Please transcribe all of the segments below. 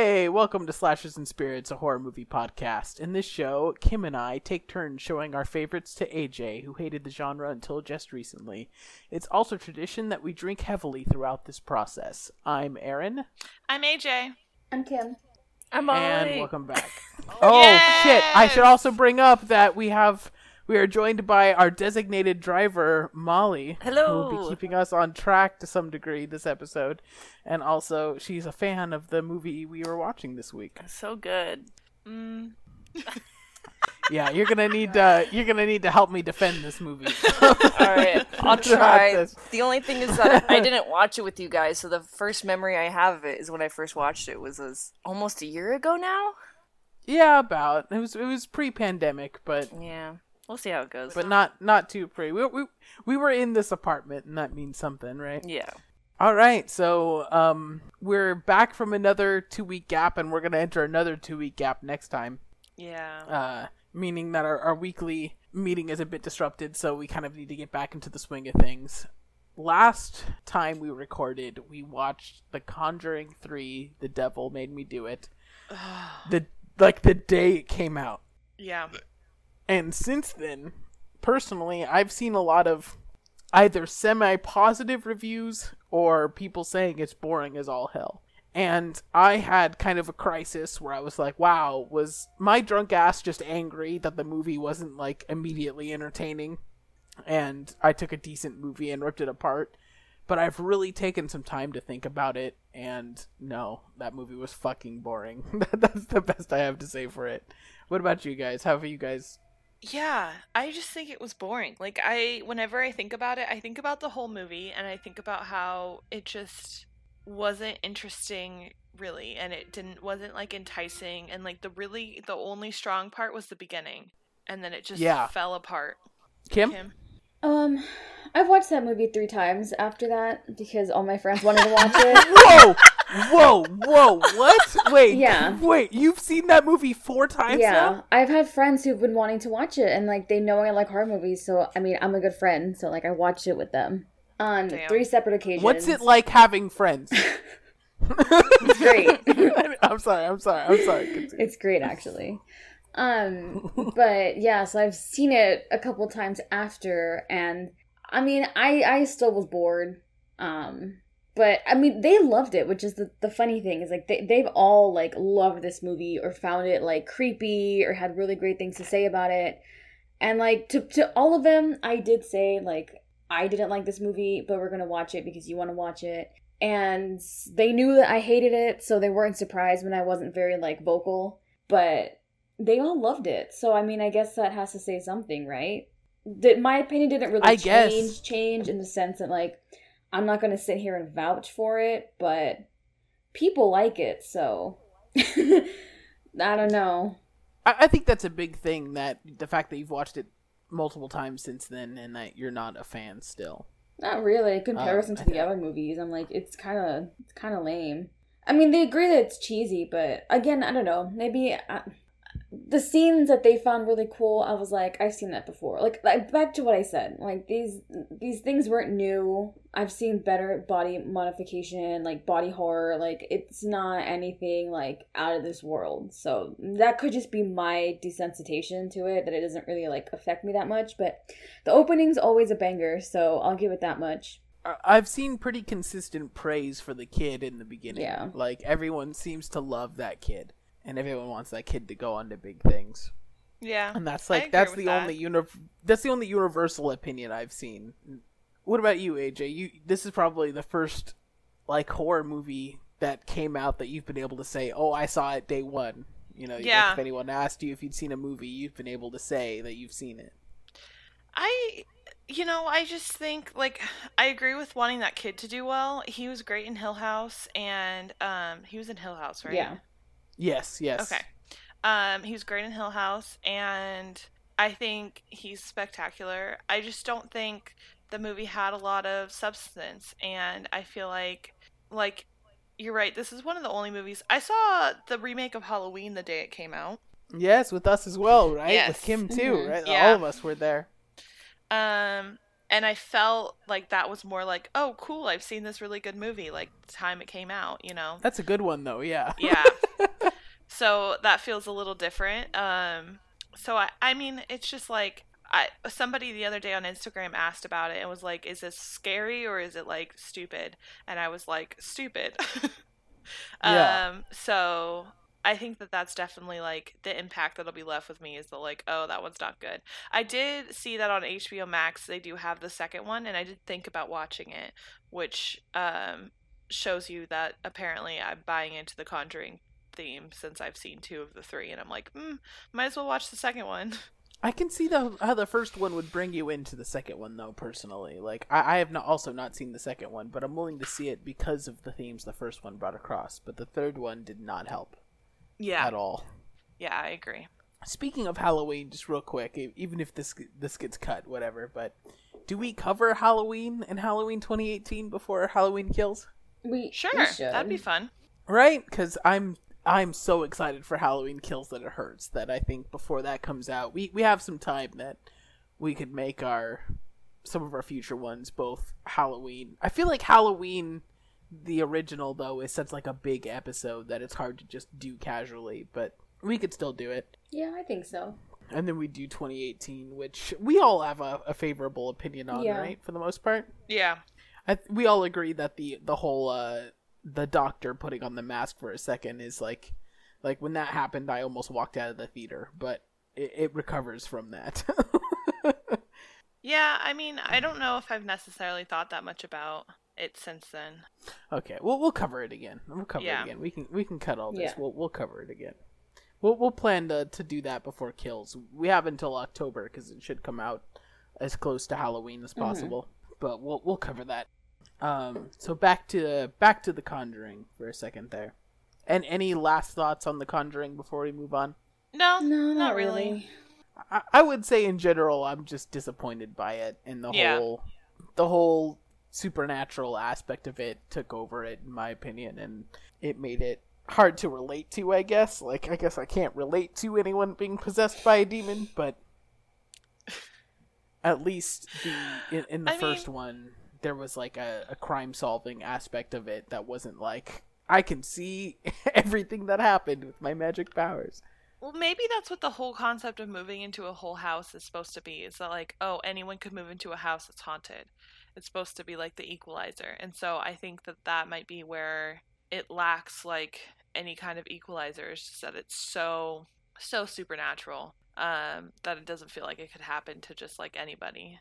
Hey, welcome to Slashes and Spirits, a horror movie podcast. In this show, Kim and I take turns showing our favorites to AJ, who hated the genre until just recently. It's also tradition that we drink heavily throughout this process. I'm Aaron, I'm AJ. I'm Kim. I'm Molly. and welcome back. oh shit! I should also bring up that we have we are joined by our designated driver Molly, Hello. who will be keeping us on track to some degree this episode, and also she's a fan of the movie we were watching this week. So good. Mm, Yeah, you're gonna need uh, you're gonna need to help me defend this movie. All right, I'll try. The only thing is that I didn't watch it with you guys, so the first memory I have of it is when I first watched it was, was almost a year ago now. Yeah, about it was it was pre-pandemic, but Yeah, we'll see how it goes. but not not too pre. We we we were in this apartment, and that means something, right? yeah, All right, so um, we're back from another two week gap, and we're gonna enter another two week gap next time. yeah. Uh, meaning that our, our weekly meeting is a bit disrupted, so we kind of need to get back into the swing of things. Last time we recorded, we watched The Conjuring Three: The Devil Made Me Do It. the like the day it came out. yeah. And since then, personally, I've seen a lot of either semi positive reviews or people saying it's boring as all hell. And I had kind of a crisis where I was like, wow, was my drunk ass just angry that the movie wasn't like immediately entertaining? And I took a decent movie and ripped it apart. But I've really taken some time to think about it, and no, that movie was fucking boring. That's the best I have to say for it. What about you guys? How have you guys Yeah, I just think it was boring. Like I whenever I think about it, I think about the whole movie and I think about how it just wasn't interesting really and it didn't wasn't like enticing and like the really the only strong part was the beginning and then it just Yeah. fell apart. Kim? Kim? Um, I've watched that movie three times after that because all my friends wanted to watch it. Whoa! Whoa! Whoa! What? Wait. Yeah. Wait. You've seen that movie four times yeah, now? I've had friends who've been wanting to watch it, and like they know I like horror movies, so I mean I'm a good friend, so like I watched it with them on Damn. three separate occasions. What's it like having friends? It's great. I'm sorry. I'm sorry. I'm sorry. Continue. It's great actually. Um but yeah, so I've seen it a couple times after and I mean I I still was bored. Um but I mean they loved it, which is the, the funny thing is like they they've all like loved this movie or found it like creepy or had really great things to say about it. And like to to all of them I did say like I didn't like this movie, but we're gonna watch it because you want to watch it. And they knew that I hated it, so they weren't surprised when I wasn't very like vocal. But they all loved it, so I mean, I guess that has to say something, right? That my opinion didn't really I guess. change, change in the sense that like I'm not gonna sit here and vouch for it, but people like it, so I don't know. I, I think that's a big thing that the fact that you've watched it multiple times since then and that you're not a fan still. Not really. In comparison I to the other movies, I'm like, it's kind of, it's kind of lame. I mean, they agree that it's cheesy, but again, I don't know. Maybe uh, the scenes that they found really cool, I was like, I've seen that before. Like, like back to what I said. Like these these things weren't new. I've seen better body modification, like body horror. Like it's not anything like out of this world. So that could just be my desensitization to it that it doesn't really like affect me that much. But the opening's always a banger, so I'll give it that much. I've seen pretty consistent praise for the kid in the beginning. Yeah. Like everyone seems to love that kid, and everyone wants that kid to go on to big things. Yeah. And that's like that's the that. only uni- that's the only universal opinion I've seen. What about you, AJ? You this is probably the first like horror movie that came out that you've been able to say, "Oh, I saw it day one." You know, like, Yeah. if anyone asked you if you'd seen a movie, you've been able to say that you've seen it. I you know, I just think like I agree with wanting that kid to do well. He was great in Hill House and um he was in Hill House, right? Yeah. Yes, yes. Okay. Um he was great in Hill House and I think he's spectacular. I just don't think the movie had a lot of substance and I feel like like you're right, this is one of the only movies I saw the remake of Halloween the day it came out. Yes, with us as well, right? Yes. With Kim too, Mhm. right? Yeah. All of us were there. Um and I felt like that was more like, oh, cool, I've seen this really good movie, like the time it came out, you know. That's a good one though. Yeah. Yeah. so that feels a little different. Um, so I, I mean, it's just like I somebody the other day on Instagram asked about it and was like, "Is this scary or is it like stupid?" And I was like, "Stupid." Yeah. Um, so I think that that's definitely like the impact that'll be left with me is the like, oh, that one's not good. I did see that on HBO Max they do have the second one, and I did think about watching it, which um shows you that apparently I'm buying into the Conjuring theme since I've seen two of the three, and I'm like, mm, might as well watch the second one. I can see the, how the first one would bring you into the second one, though. Personally, like I, I have not, also not seen the second one, but I'm willing to see it because of the themes the first one brought across. But the third one did not help Yeah, at all. yeah, I agree. Speaking of Halloween, just real quick, e- even if this this gets cut, whatever. But do we cover Halloween and Halloween 2018 before Halloween Kills? We Sure, we that'd be fun. Right? Because I'm I'm so excited for Halloween Kills that it hurts. That I think before that comes out, we we have some time that we could make our some of our future ones both Halloween. I feel like Halloween, the original though, is such like a big episode that it's hard to just do casually. But we could still do it. Yeah, I think so. And then we do 2018, which we all have a, a favorable opinion on, Yeah. right? For the most part, Yeah, I, th- we all agree that the the whole uh, the doctor putting on the mask for a second is like, like when that happened, I almost walked out of the theater, but it, it recovers from that. yeah. I mean, I don't know if I've necessarily thought that much about it since then. okay, well we'll cover it again. We'll cover Yeah. it again. We can we can cut all this. Yeah. We'll we'll cover it again. We'll we'll plan to to do that before kills. We have until October because it should come out as close to Halloween as possible. But we'll we'll cover that. Um, so back to back to the Conjuring for a second there. And any last thoughts on the Conjuring before we move on? No, No, not, really. I, I would say in general, I'm just disappointed by it, and the Yeah. whole the whole supernatural aspect of it took over it, in my opinion, and it made it hard to relate to. I guess, like I guess I can't relate to anyone being possessed by a demon, but at least the in, in the I first mean- one, there was like a, a crime solving aspect of it that wasn't like I can see everything that happened with my magic powers. Well, maybe that's what the whole concept of moving into a whole house is supposed to be. Is that like, oh, anyone could move into a house that's haunted. It's supposed to be like the equalizer. And so I think that that might be where it lacks like any kind of equalizer. It's just that it's so so supernatural um that it doesn't feel like it could happen to just like anybody.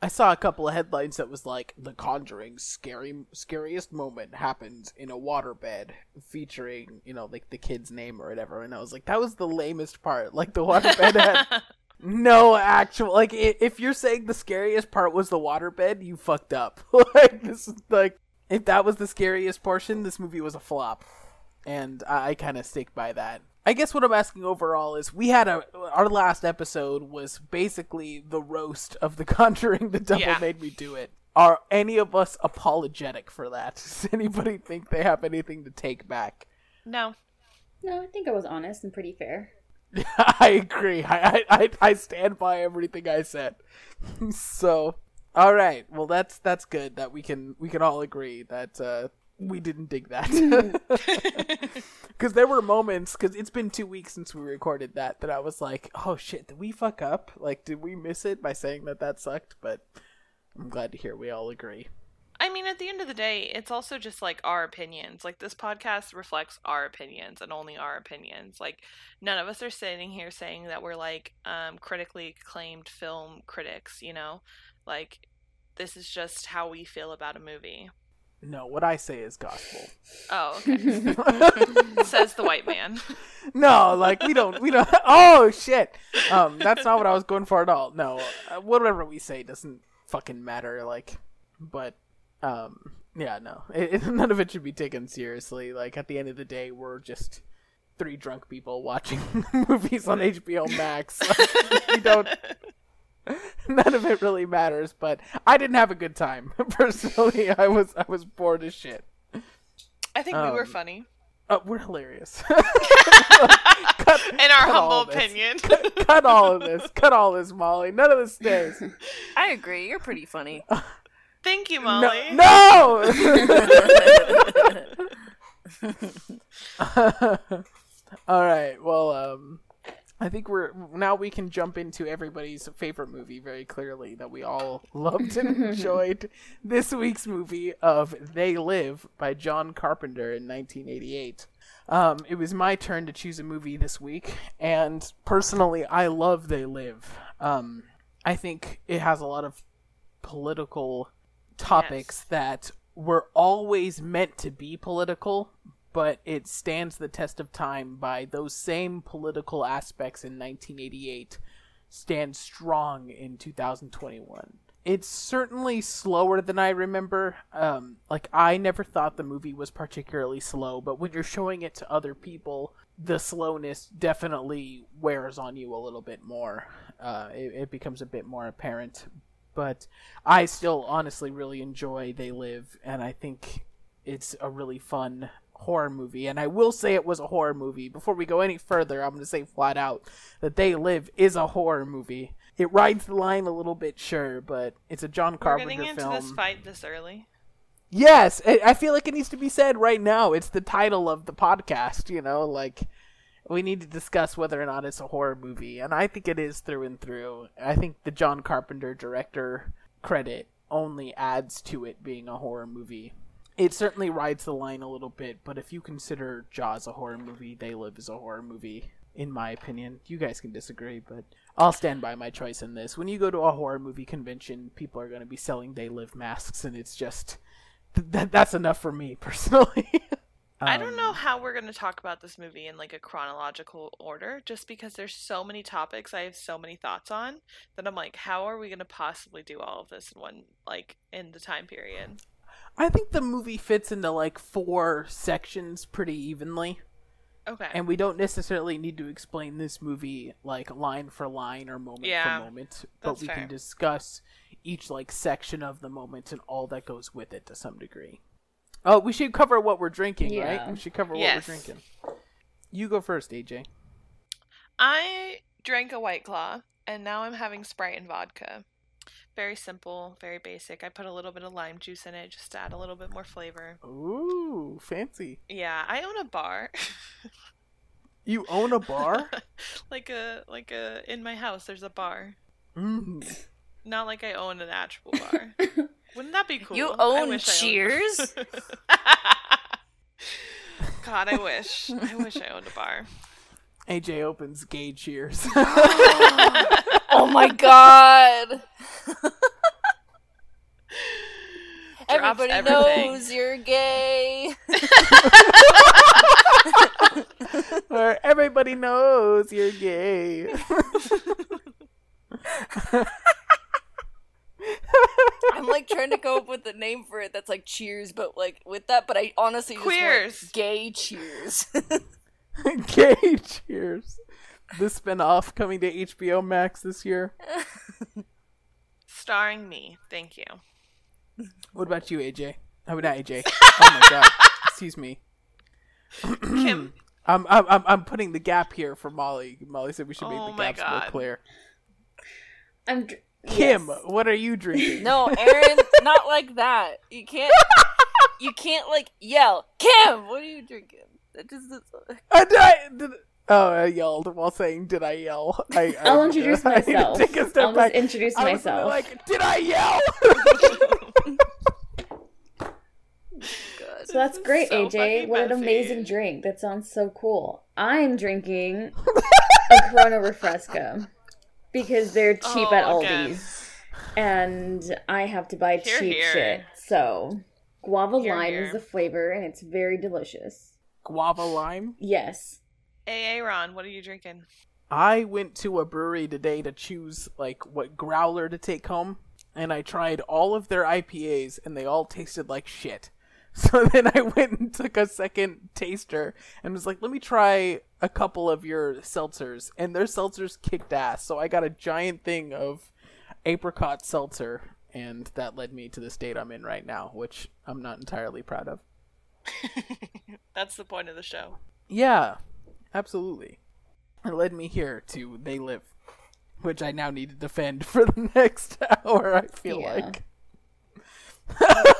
I saw a couple of headlines that was like the Conjuring's scary scariest moment happens in a waterbed featuring, you know, like the kid's name or whatever and I was like that was the lamest part. Like the waterbed had no actual like if you're saying the scariest part was the waterbed, you fucked up. like this is like if that was the scariest portion, this movie was a flop. And I, I kind of stick by that. I guess what I'm asking overall is we had a our last episode was basically the roast of the Conjuring. The devil Yeah. made me do it. Are any of us apologetic for that? Does anybody think they have anything to take back? no. No, I think I was honest and pretty fair. I agree. I, I I stand by everything I said. so, all right. Well, that's that's good that we can we can all agree that uh, we didn't dig that. Because there were moments. Because it's been two weeks since we recorded that. That I was like, oh shit, did we fuck up? Like, did we miss it by saying that that sucked? But I'm glad to hear we all agree. I mean, at the end of the day, it's also just like our opinions. Like, this podcast reflects our opinions and only our opinions. Like, none of us are sitting here saying that we're like um, critically acclaimed film critics, you know? Like, this is just how we feel about a movie. No, what I say is gospel. Oh, okay. Says the white man. no, like we don't, we don't. Oh shit! Um, that's not what I was going for at all. No, uh, whatever we say doesn't fucking matter. Like, but um, yeah, no, it, it- none of it should be taken seriously. Like at the end of the day, we're just three drunk people watching movies on HBO Max. Like, we don't. None of it really matters, but I didn't have a good time personally. I was I was bored as shit. I think we were Um, funny. Uh, we're hilarious. In our humble opinion. Cut all of this. Cut all this, Molly. None of this stays. I agree. You're pretty funny. Thank you, No. Molly. no! all right. Well, um, I think we're now we can jump into everybody's favorite movie very clearly that we all loved and enjoyed. This week's movie of They Live by John Carpenter in 1988. Um, it was my turn to choose a movie this week, and personally, I love They Live. Um, I think it has a lot of political topics Yes. that were always meant to be political, but it stands the test of time by those same political aspects in 1988 stand strong in 2021. It's certainly slower than I remember. Um, like I never thought the movie was particularly slow, but when you're showing it to other people, the slowness definitely wears on you a little bit more. Uh, it, it becomes a bit more apparent. But I still honestly really enjoy They Live, and I think it's a really fun horror movie. And I will say it was a horror movie. Before we go any further, I'm going to say flat out that They Live is a horror movie. It rides the line a little bit, sure, but it's a John We're getting into film. this fight this early. Yes, I feel like it needs to be said right now. It's the title of the podcast, you know, like we need to discuss whether or not it's a horror movie, and I think it is through and through. I think the John Carpenter director credit only adds to it being a horror movie. It certainly rides the line a little bit, but if you consider Jaws a horror movie, They Live is a horror movie, in my opinion. You guys can disagree, but I'll stand by my choice in this. When you go to a horror movie convention, people are going to be selling They Live masks, and it's just th- that that's enough for me personally. I don't know Um, how we're going to talk about this movie in like a chronological order just because there's so many topics I have so many thoughts on that I'm like how are we going to possibly do all of this in one like in the time period. I think the movie fits into like four sections pretty evenly, Okay. and we don't necessarily need to explain this movie like line for line or moment Yeah, for moment, but we fair. can discuss each like section of the moment and all that goes with it to some degree. Oh, we should cover what we're drinking, right? We should cover Yes. what we're drinking. You go first, AJ. I drank a white claw and now I'm having Sprite and vodka. Very simple, very basic. I put a little bit of lime juice in it just to add a little bit more flavor. Ooh, fancy. Yeah, I own a bar. You own a bar? like a like a in my house there's a bar. mm. Not like I own an actual bar. Wouldn't that be cool? You own I owned- Cheers? God, I wish. I wish I owned a bar. AJ opens gay cheers. Oh. oh my god. Everybody everything. knows you're gay. Where everybody knows you're gay. I'm like trying to come up with a name for it that's like cheers, but like with that, but I honestly just want Queers. gay cheers. gay cheers. The spin-off coming to HBO Max this year. Starring me. Thank you. What about you, AJ? Oh, not AJ. Oh my god. Excuse me. Kim. I'm, I'm I'm I'm putting the gap here for Molly. Molly said we should make Oh the my gaps more clear. I'm dr- Kim, yes. what are you drinking? no, Aaron, not like that. You can't. You can't like yell, Kim. What are you drinking? That just did I, did, oh, I yelled while saying, "Did I yell?" I, I, I'll introduce I need to myself. Take a step I'll back. just introduce I was myself. like, "Did I yell?" so that's great, so AJ. fucking What an amazing drink. That sounds so cool. I'm drinking a Corona Refresca because they're cheap Oh, at again. Aldi's, and I have to buy Here, cheap here. shit. So guava Here, lime here. is the flavor, and it's very delicious. Guava lime. Yes. Hey, Aaron, what are you drinking? I went to a brewery today to choose like what growler to take home, and I tried all of their IPAs, and they all tasted like shit. So then I went and took a second taster and was like, "Let me try a couple of your seltzers," and their seltzers kicked ass. So I got a giant thing of apricot seltzer, and that led me to the state I'm in right now, which I'm not entirely proud of. That's the point of the show. Yeah, absolutely. It led me here to They Live, which I now need to defend for the next hour, I feel Yeah. like.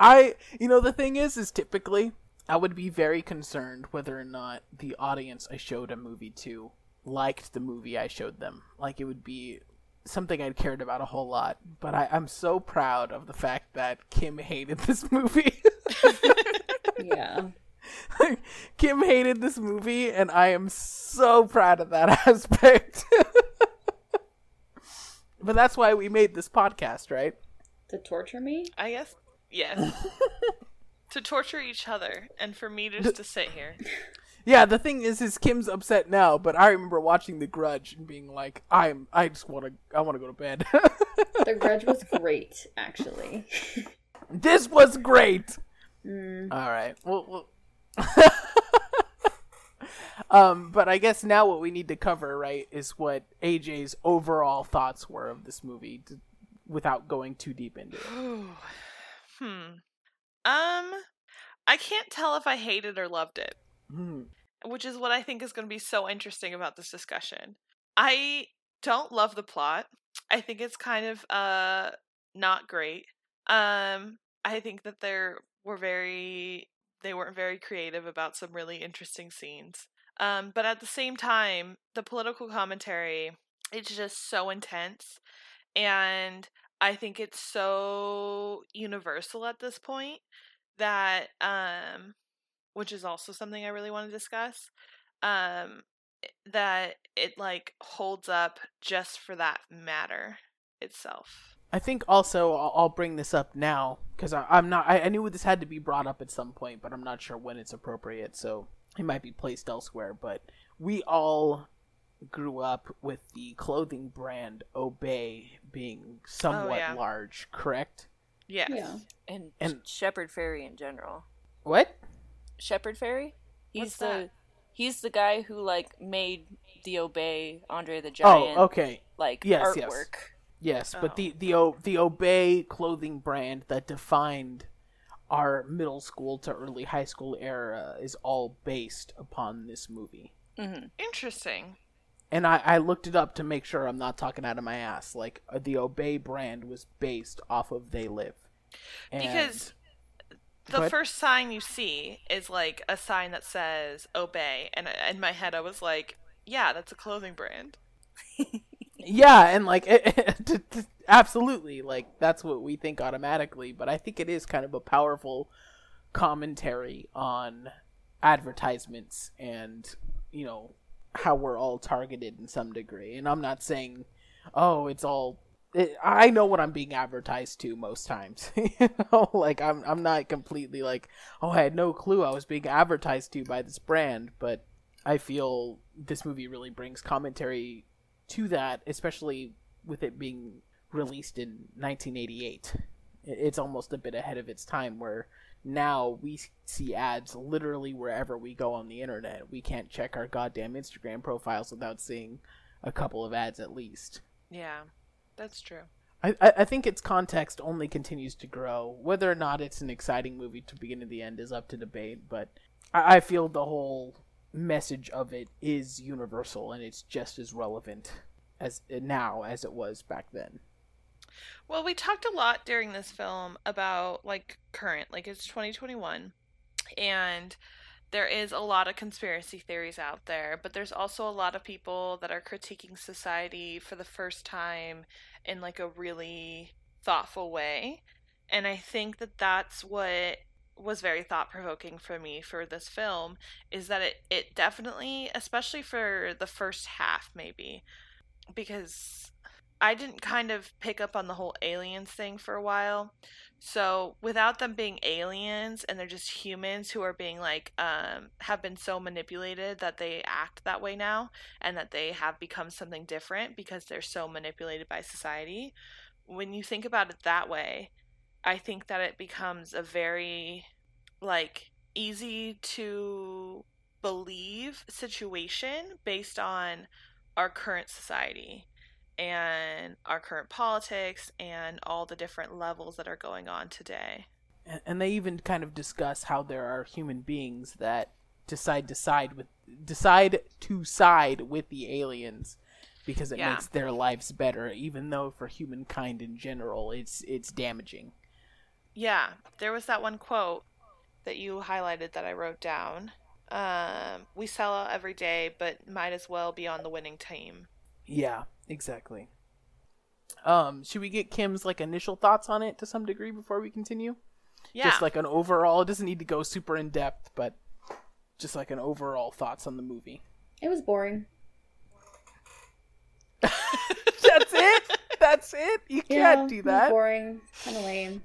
I, you know, the thing is, is typically I would be very concerned whether or not the audience I showed a movie to liked the movie I showed them. Like, it would be something I'd cared about a whole lot. But I, I'm so proud of the fact that Kim hated this movie. Yeah. Kim hated this movie, and I am so proud of that aspect. but that's why we made this podcast, right? To torture me? I guess yes. to torture each other and for me just to sit here. Yeah, the thing is, is Kim's upset now, but I remember watching The Grudge and being like, "I'm, I just want to, I want to go to bed." The grudge was great, actually. this was great. Mm. All right, well, well... um, but I guess now what we need to cover, right, is what AJ's overall thoughts were of this movie, to, without going too deep into it. hmm. Um, I can't tell if I hated or loved it, Hmm. which is what I think is going to be so interesting about this discussion. I don't love the plot. I think it's kind of uh not great. Um, I think that there were very they weren't very creative about some really interesting scenes. Um, but at the same time, the political commentary it's just so intense and I think it's so universal at this point that um which is also something I really want to discuss um that it like holds up just for that matter itself. I think also I'll, bring this up now because I'm not. I, I knew this had to be brought up at some point, but I'm not sure when it's appropriate. So it might be placed elsewhere. But we all grew up with the clothing brand Obey being somewhat yeah. large, correct? Yes. Yeah. And, And- Shepard Fairey in general. What? Shepard Fairey? He's What's the that? he's the guy who like made the Obey Andre the Giant. Oh, okay. like Yes, yes. artwork. Yes, Oh. but the the O the Obey clothing brand that defined our middle school to early high school era is all based upon this movie. hmm Interesting. And I, I looked it up to make sure I'm not talking out of my ass. Like uh, the Obey brand was based off of They Live. And- Because the first sign you see is like a sign that says obey and in my head I was like, yeah, that's a clothing brand. yeah, and like t- t- absolutely, like that's what we think automatically. But I think it is kind of a powerful commentary on advertisements and you know how we're all targeted in some degree. And I'm not saying, oh, it's all. It, I know what I'm being advertised to most times. you know, like I'm I'm not completely like, oh, I had no clue I was being advertised to by this brand, but I feel this movie really brings commentary to that, especially with it being released in 1988. It's almost a bit ahead of its time where now we see ads literally wherever we go on the internet. We can't check our goddamn Instagram profiles without seeing a couple of ads at least. Yeah, that's true. I, I think its context only continues to grow. Whether or not it's an exciting movie to begin to the end is up to debate, but I, I feel the whole message of it is universal and it's just as relevant as now as it was back then. Well, we talked a lot during this film about like current, like it's 2021, and there is a lot of conspiracy theories out there, but there's also a lot of people that are critiquing society for the first time in like a really thoughtful way. And I think that that's what was very thought provoking for me for this film is that it, it definitely, especially for the first half, maybe, because I didn't kind of pick up on the whole aliens thing for a while. So without them being aliens and they're just humans who are being like um have been so manipulated that they act that way now and that they have become something different because they're so manipulated by society. When you think about it that way, I think that it becomes a very like easy to believe situation based on our current society and our current politics and all the different levels that are going on today. and, and they even kind of discuss how there are human beings that decide to side with decide to side with the aliens because it Yeah. makes their lives better even though for humankind in general it's it's damaging Yeah, there was that one quote that you highlighted that I wrote down. Um, we sell out every day, but might as well be on the winning team. yeah exactly um should we get kim's like initial thoughts on it to some degree before we continue Yeah, just like an overall it doesn't need to go super in depth but just like an overall thoughts on the movie It was boring. that's it that's it you Yeah, can't do it was that boring. Kind of lame.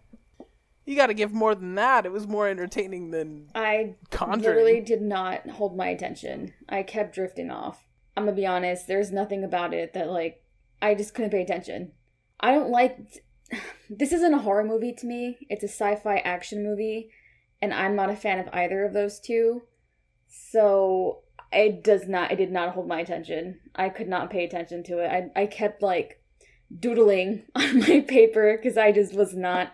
you gotta give more than that it was more entertaining than I Conjuring. literally did not hold my attention. I kept drifting off. I'm gonna be honest. There's nothing about it that like I just couldn't pay attention. I don't like. This isn't a horror movie to me. It's a sci-fi action movie, and I'm not a fan of either of those two. So it does not. It did not hold my attention. I could not pay attention to it. I I kept like doodling on my paper because I just was not.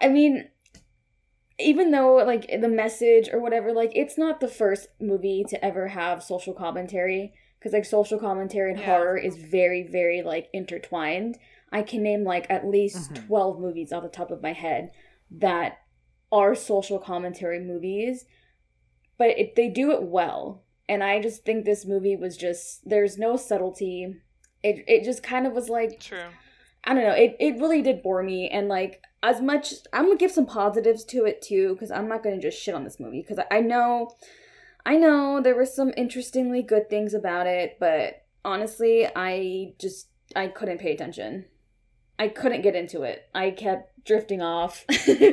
I mean, even though like the message or whatever like it's not the first movie to ever have social commentary because like social commentary and Yeah. horror is very very like intertwined i can name like at least Mhm. 12 movies off the top of my head that are social commentary movies but it, they do it well and i just think this movie was just there's no subtlety it, it just kind of was like true. I don't know. It it really did bore me, and like as much, I'm gonna give some positives to it too, because I'm not gonna just shit on this movie, because I, I know, I know there were some interestingly good things about it, but honestly, I just I couldn't pay attention. I couldn't get into it. I kept drifting off.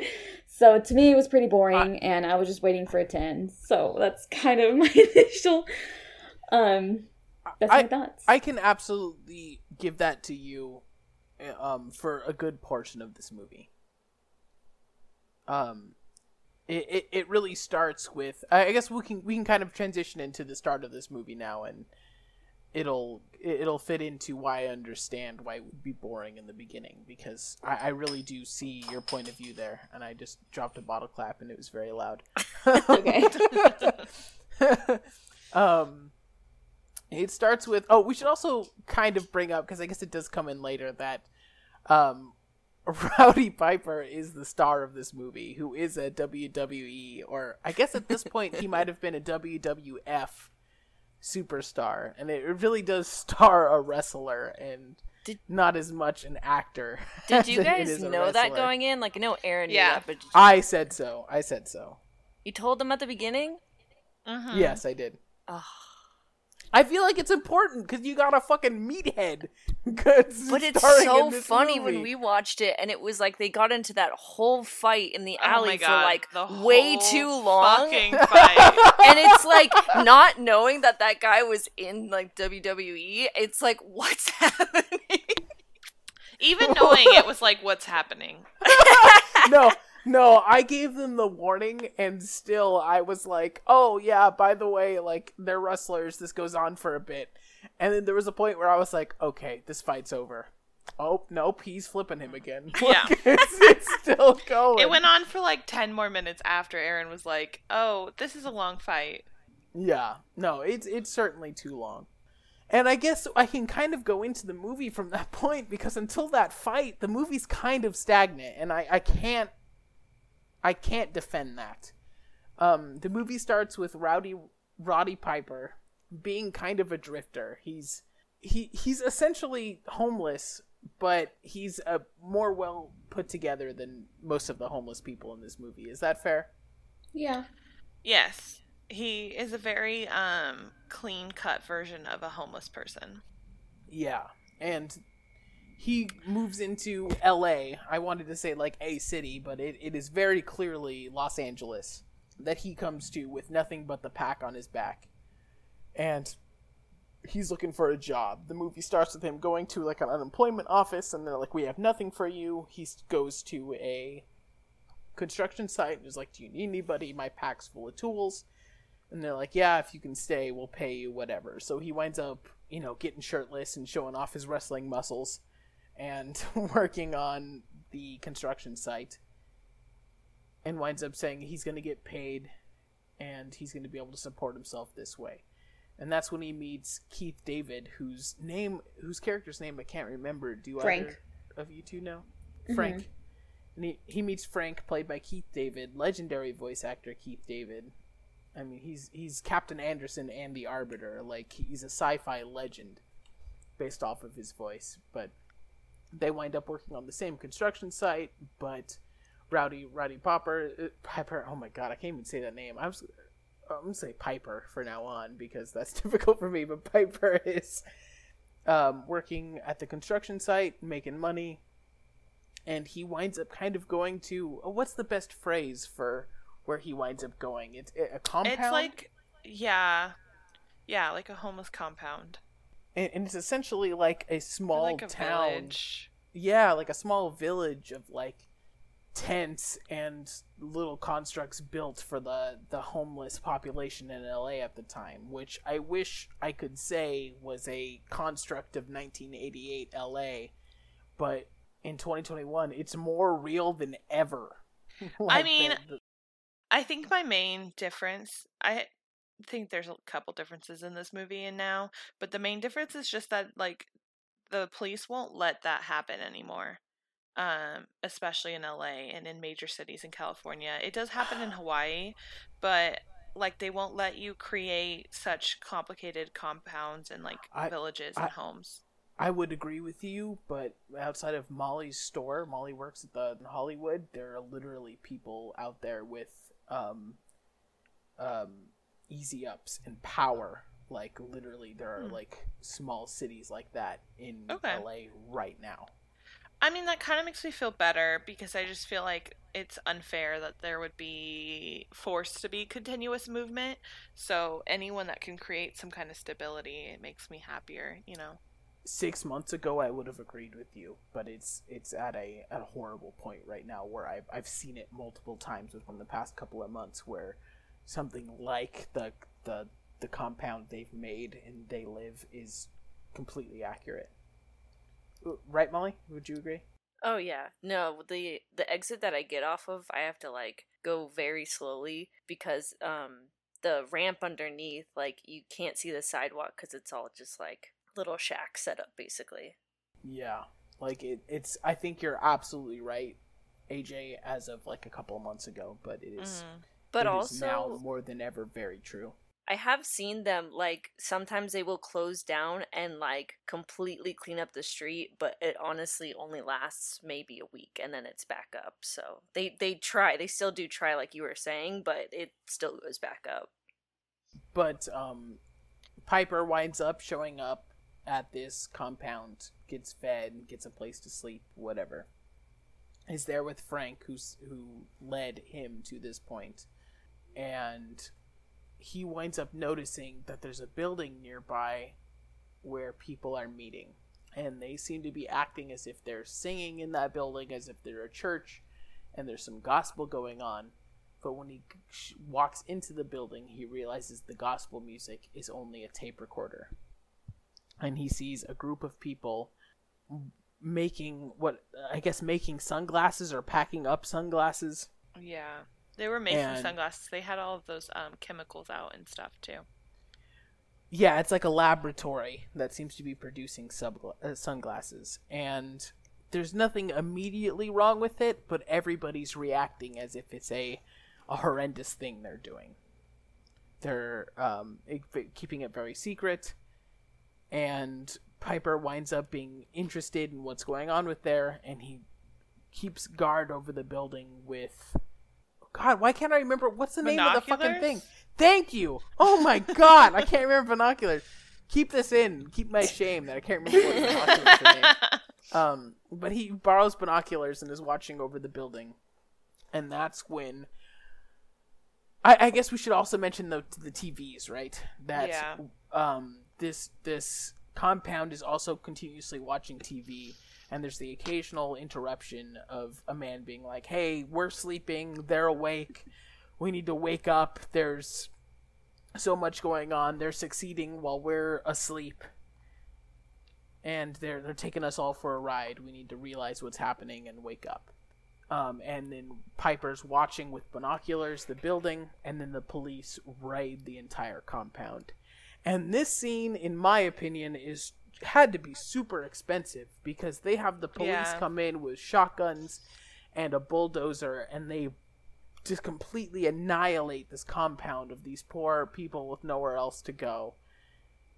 so to me, it was pretty boring, and I was just waiting for a ten. So that's kind of my initial. Um, that's I- my thoughts. I can absolutely give that to you um, for a good portion of this movie. Um, it, it, it really starts with I I guess we can we can kind of transition into the start of this movie now and it'll it'll fit into why I understand why it would be boring in the beginning because I, I really do see your point of view there and I just dropped a bottle clap and it was very loud. okay. um it starts with oh we should also kind of bring up because i guess it does come in later that um rowdy piper is the star of this movie who is a wwe or i guess at this point he might have been a wwf superstar and it really does star a wrestler and Did- not as much an actor Did you guys know that going in? Like, I know Aaron knew Yeah. that, but did you, i said so i said so you told them at the beginning? Mhm. yes i did Ugh. I feel like it's important because you got a fucking meathead. But it's so funny movie. when we watched it, and it was like they got into that whole fight in the Oh alley for like the way too long. Fucking fight. and it's like not knowing that that guy was in like WWE. It's like what's happening? Even knowing it was like, what's happening? no, no, I gave them the warning, and still I was like, "Oh yeah, by the way, like they're wrestlers. This goes on for a bit." And then there was a point where I was like, "Okay, this fight's over." Oh nope, he's flipping him again. Yeah. Like, it's, it's still going. It went on for like 10 more minutes after Aaron was like, oh, this is a long fight. Yeah, no, it's it's certainly too long. And I guess I can kind of go into the movie from that point because until that fight, the movie's kind of stagnant, and I, I can't I can't defend that. Um, the movie starts with Rowdy Roddy Piper being kind of a drifter. He's he he's essentially homeless, but he's a more well put together than most of the homeless people in this movie. Is that fair? yeah. Yes. He is a very um clean cut version of a homeless person. Yeah, and he moves into L.A. I wanted to say like a city, but it, it is very clearly Los Angeles that he comes to with nothing but the pack on his back, and he's looking for a job. The movie starts with him going to like an unemployment office, and they're like, "We have nothing for you." He goes to a construction site and is like, "Do you need anybody? My pack's full of tools." And they're like, "Yeah, if you can stay, we'll pay you whatever." So he winds up, you know, getting shirtless and showing off his wrestling muscles, and working on the construction site. and winds up saying he's going to get paid and he's going to be able to support himself this way. And that's when he meets Keith David, whose name, whose character's name I can't remember. Do Frank. either of you two know? Mm-hmm. Frank. And he, he meets Frank, played by Keith David, legendary voice actor Keith David. I mean, he's he's Captain Anderson and the Arbiter. Like he's a sci-fi legend, based off of his voice. But they wind up working on the same construction site. But Rowdy Rowdy Popper uh, Piper. Oh my God, I can't even say that name. I was I'm gonna say Piper for now on because that's difficult for me. But Piper is um, working at the construction site, making money, and he winds up kind of going to uh, what's the best phrase for where he winds up going? It's a compound. It's like, yeah, yeah, like a homeless compound, and, and it's essentially like a small like a town. village. Yeah, like a small village of like tents and little constructs built for the the homeless population in LA at the time, which I wish I could say was a construct of 1988 LA, but in 2021 it's more real than ever. Like, mean, the- the- I think my main difference, I think there's a couple differences in this movie and now, but the main difference is just that like the police won't let that happen anymore. Um, especially in LA and in major cities in California. It does happen in Hawaii, but like they won't let you create such complicated compounds and like I- villages I- and homes. I would agree with you, but outside of Molly's store, Molly works at the in Hollywood. There are literally people out there with um, um, easy ups and power. Like literally, there are Hmm. like small cities like that in Okay. LA right now. I mean, that kind of makes me feel better because I just feel like it's unfair that there would be forced to be continuous movement. So anyone that can create some kind of stability, it makes me happier, you know. Six months ago, I would have agreed with you, but it's it's at a at a horrible point right now where I've I've seen it multiple times within the past couple of months where something like the the the compound they've made and they live is completely accurate. Right, Molly? Would you agree? Oh yeah. No, the the exit that I get off of, I have to like go very slowly because um the ramp underneath, like you can't see the sidewalk cuz it's all just like little shack set up basically. Yeah. Like it, it's. I think you're absolutely right, AJ. As of like a couple of months ago, but it is- Mhm. But it is now also more than ever very true. I have seen them like sometimes they will close down and like completely clean up the street, but it honestly only lasts maybe a week and then it's back up. So they they try, they still do try like you were saying, but it still goes back up. But um, Piper winds up showing up at this compound, gets fed, gets a place to sleep, whatever. Is there with Frank, who's who led him to this point, and he winds up noticing that there's a building nearby where people are meeting, and they seem to be acting as if they're singing in that building, as if they're a church, and there's some gospel going on but when he walks into the building, he realizes the gospel music is only a tape recorder. And he sees a group of people making what I guess making sunglasses or packing up sunglasses. Yeah. They were making And- sunglasses. They had all of those um, chemicals out and stuff too. Yeah, it's like a laboratory that seems to be producing uh, sunglasses. And there's nothing immediately wrong with it, but everybody's reacting as if it's a, a horrendous thing they're doing. They're um, keeping it very secret, and Piper winds up being interested in what's going on with there, and he keeps guard over the building with. God, why can't I remember what's the name of the fucking thing? Thank you. Oh my god, I can't remember binoculars. Keep this in. Keep my shame that I can't remember what binoculars are named. Um, but he borrows binoculars and is watching over the building, and that's when. I, I guess we should also mention the the TVs, right? That Yeah. um this this compound is also continuously watching TV, and there's the occasional interruption of a man being like, "Hey, we're sleeping. They're awake. We need to wake up. There's so much going on. They're succeeding while we're asleep." and they're they're taking us all for a ride. We need to realize what's happening and wake up. Um, and then Piper's watching with binoculars the building, and then the police raid the entire compound. And this scene, in my opinion, is had to be super expensive because they have the police Yeah. come in with shotguns and a bulldozer, and they just completely annihilate this compound of these poor people with nowhere else to go.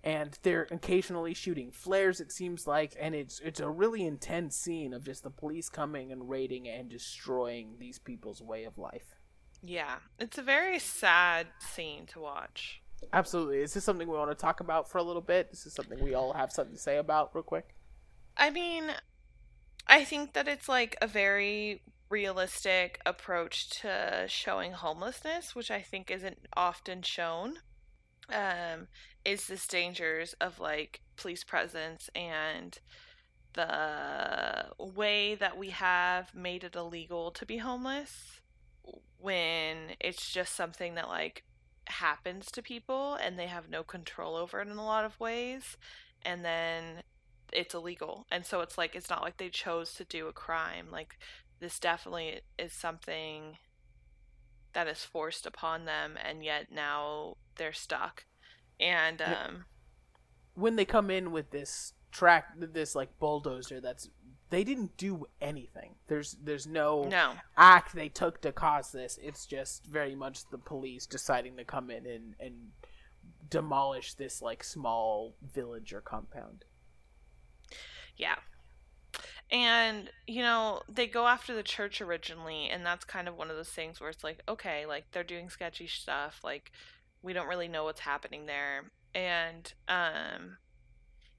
And they're occasionally shooting flares, it seems like, and it's it's a really intense scene of just the police coming and raiding and destroying these people's way of life. Yeah, it's a very sad scene to watch. Absolutely. Is this something we want to talk about for a little bit? This is something we all have something to say about real quick. I mean, I think that it's like a very realistic approach to showing homelessness, which I think isn't often shown. Um, is this dangers of like police presence and the way that we have made it illegal to be homeless when it's just something that like happens to people and they have no control over it in a lot of ways and then it's illegal and so it's like it's not like they chose to do a crime like this definitely is something that is forced upon them and yet now they're stuck and um When they come in with this track, this like bulldozer, that's they didn't do anything. There's there's no no act they took to cause this. It's just very much the police deciding to come in and and demolish this like small village or compound. Yeah. And, you know, they go after the church originally, and that's kind of one of those things where it's like, okay, like they're doing sketchy stuff, like we don't really know what's happening there. And um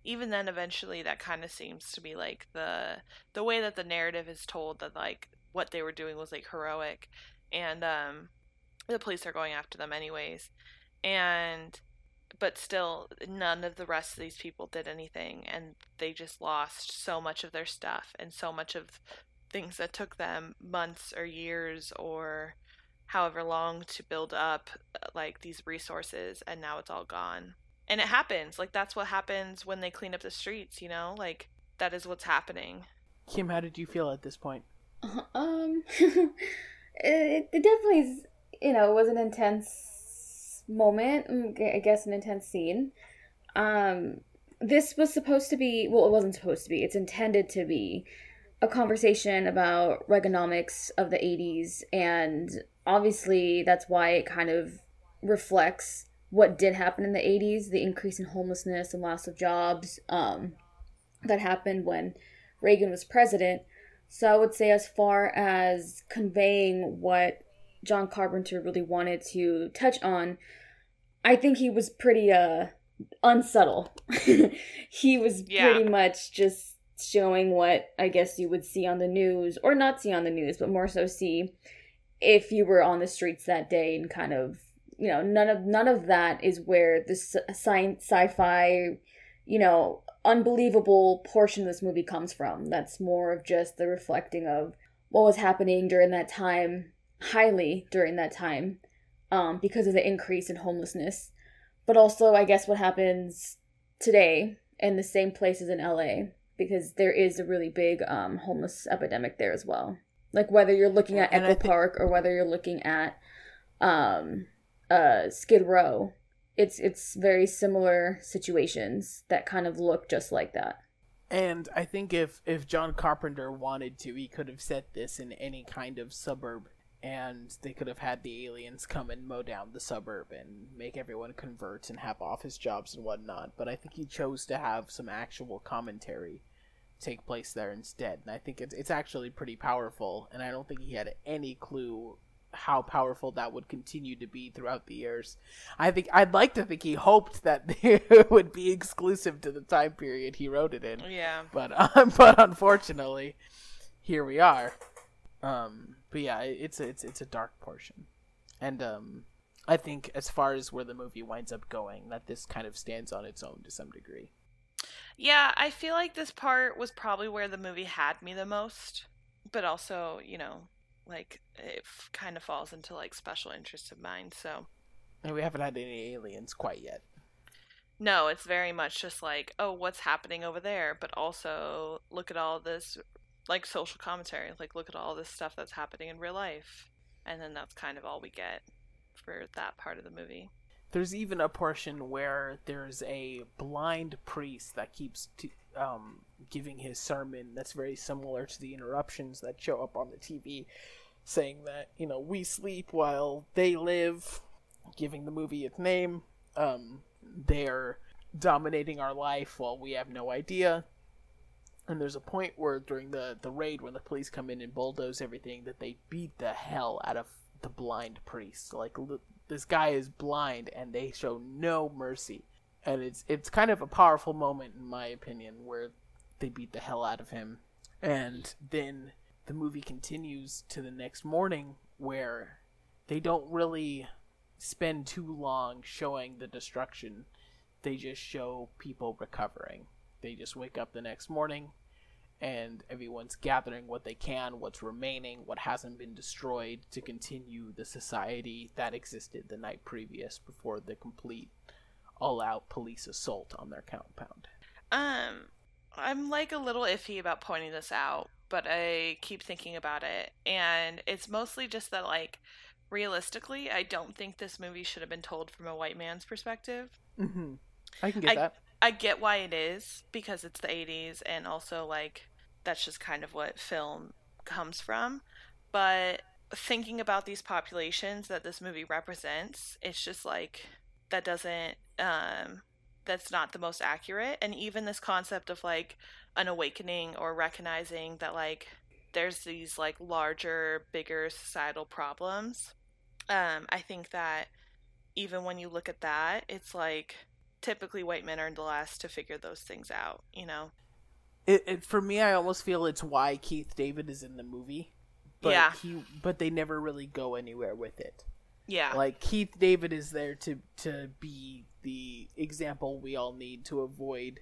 even then eventually that kind of seems to be like the the way that the narrative is told that like what they were doing was like heroic. And um the police are going after them anyways. And but still none of the rest of these people did anything. And they just lost so much of their stuff and so much of things that took them months or years or however long to build up uh, like these resources. And now it's all gone and it happens like that's what happens when they clean up the streets you know like that is what's happening Kim, how did you feel at this point? Um, it, it definitely is, you know, it was an intense moment. mm, I guess an intense scene. Um, this was supposed to be, well, it wasn't supposed to be, it's intended to be a conversation about Reaganomics of the 80s, and obviously that's why it kind of reflects what did happen in the 80s the increase in homelessness and loss of jobs um, that happened when Reagan was president. So I would say, as far as conveying what John Carpenter really wanted to touch on, I think he was pretty uh unsubtle. he was Yeah. pretty much just showing what I guess you would see on the news, or not see on the news, but more so see if you were on the streets that day and kind of you know none of none of that is where the sci- science sci-fi you know unbelievable portion of this movie comes from. That's more of just the reflecting of what was happening during that time highly during that time um, because of the increase in homelessness. But also i guess what happens today in the same places in la because there is a really big um, homeless epidemic there as well. Like whether you're looking at And echo park or whether you're looking at um, uh, skid row it's it's very similar situations that kind of look just like that And I think if if John Carpenter wanted to, he could have set this in any kind of suburb, and they could have had the aliens come and mow down the suburb and make everyone convert and have office jobs and whatnot. But I think he chose to have some actual commentary take place there instead, and I think it's it's actually pretty powerful. And I don't think he had any clue how powerful that would continue to be throughout the years. I think I'd like to think he hoped that it would be exclusive to the time period he wrote it in yeah but um, but unfortunately, here we are. Um, but yeah, it's a, it's it's a dark portion, and um, I think as far as where the movie winds up going, that this kind of stands on its own to some degree. Yeah, I feel like this part was probably where the movie had me the most, but also, you know, like it f- kind of falls into like special interest of mine. So, And we haven't had any aliens quite yet. no, it's very much just like, oh, what's happening over there, but also look at all this like social commentary. Like, look at all this stuff that's happening in real life, and then that's kind of all we get for that part of the movie. There's even a portion where there's a blind priest that keeps t- um, giving his sermon that's very similar to the interruptions that show up on the TV, saying that, you know, we sleep while they live, giving the movie its name. Um, they're dominating our life while we have no idea. And there's a point where during the, the raid, when the police come in and bulldoze everything, that they beat the hell out of the blind priest. Like, this guy is blind and they show no mercy. And it's it's kind of a powerful moment in my opinion where they beat the hell out of him. And then the movie continues to the next morning where they don't really spend too long showing the destruction. They just show people recovering. They just wake up the next morning and everyone's gathering what they can, what's remaining, what hasn't been destroyed to continue the society that existed the night previous before the complete all out police assault on their compound. Um I'm like a little iffy about pointing this out, but I keep thinking about it and it's mostly just that like realistically, I don't think this movie should have been told from a white man's perspective. Mm-hmm. I can get I, that. I get why it is because it's the 80s and also like that's just kind of what film comes from. But thinking about these populations that this movie represents, it's just like that doesn't um that's not the most accurate and even this concept of like an awakening or recognizing that like there's these like larger bigger societal problems um i think that even when you look at that it's like typically white men are the last to figure those things out, you know. It, it for me, I almost feel it's why Keith David is in the movie. But Yeah. he but they never really go anywhere with it. Yeah. Like Keith David is there to to be the example we all need to avoid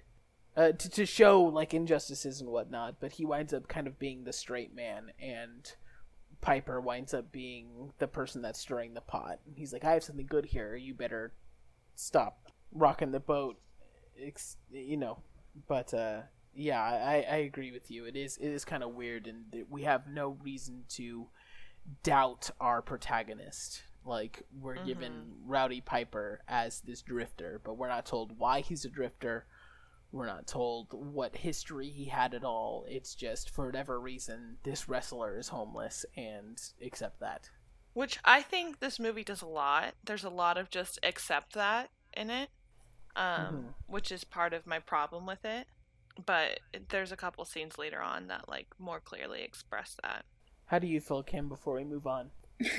uh, to to show like injustices and whatnot, but he winds up kind of being the straight man and Piper winds up being the person that's stirring the pot. He's like, I have something good here. You better stop rocking the boat. Ex- you know, but uh, yeah, I, I agree with you. It is it is kind of weird, and we have no reason to doubt our protagonist. Like we're given Rowdy Piper as this drifter, but we're not told why he's a drifter. We're not told what history he had at all. It's just for whatever reason this wrestler is homeless and accept that. Which I think this movie does a lot. There's a lot of just accept that in it, um, which is part of my problem with it. But there's a couple scenes later on that like more clearly express that. How do you feel, Kim? Before we move on,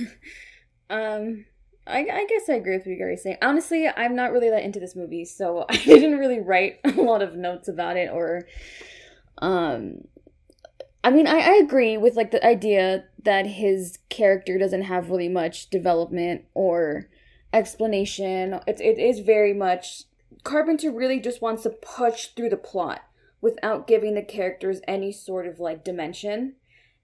Um, I, I guess I agree with what Gary's saying. Honestly, I'm not really that into this movie, so I didn't really write a lot of notes about it or, um, I mean, I, I agree with like the idea that his character doesn't have really much development or explanation. It, it is very much Carpenter really just wants to push through the plot without giving the characters any sort of like dimension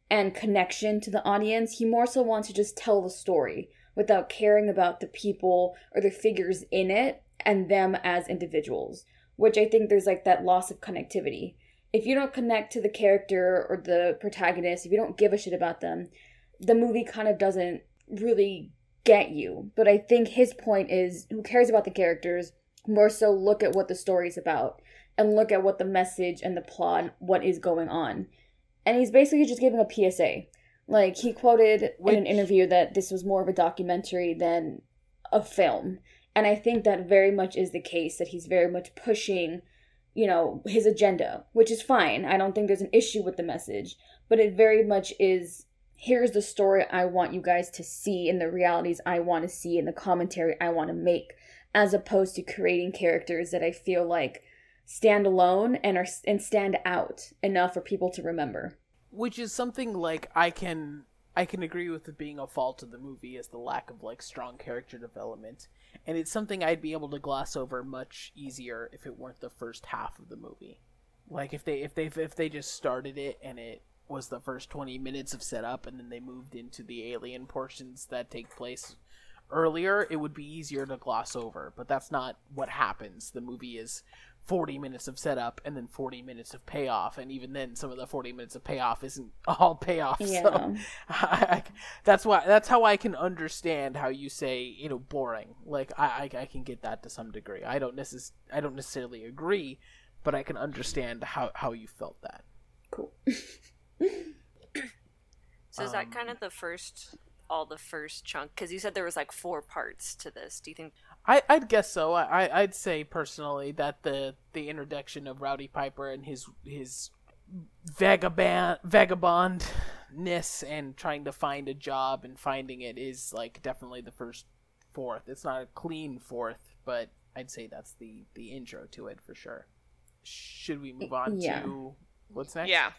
and connection to the audience. He more so wants to just tell the story without caring about the people or the figures in it and them as individuals, which I think there's like that loss of connectivity. If you don't connect to the character or the protagonist, if you don't give a shit about them, the movie kind of doesn't really get you. But I think his point is who cares about the characters? More so look at what the story's about and look at what the message and the plot, what is going on. And he's basically just giving a PSA. Like he quoted in an interview that this was more of a documentary than a film. And I think that very much is the case that he's very much pushing, you know, his agenda, which is fine. I don't think there's an issue with the message, but it very much is here's the story I want you guys to see and the realities I want to see and the commentary I want to make as opposed to creating characters that I feel like stand alone and are and stand out enough for people to remember. which is something like I can I can agree with it being a fault of the movie is the lack of like strong character development, and it's something I'd be able to gloss over much easier if it weren't the first half of the movie. Like if they if they if they just started it and it was the first 20 minutes of setup and then they moved into the alien portions that take place earlier, it would be easier to gloss over. But that's not what happens. The movie is 40 minutes of setup and then 40 minutes of payoff and even then some of the 40 minutes of payoff isn't all payoff Yeah. so I, I- that's why that's how i can understand how you say you know boring like i i, I can get that to some degree i don't necess- i don't necessarily agree but i can understand how how you felt that Cool. So is that kind Um, of the first, all the first chunk? Because you said there was like four parts to this. Do you think? I, I'd guess so. I, I- I'd say personally that the the introduction of Rowdy Piper and his his vagabond vagabondness and trying to find a job and finding it is like definitely the first fourth. It's not a clean fourth, but I'd say that's the the intro to it for sure. Should we move on Yeah. to what's next? Yeah.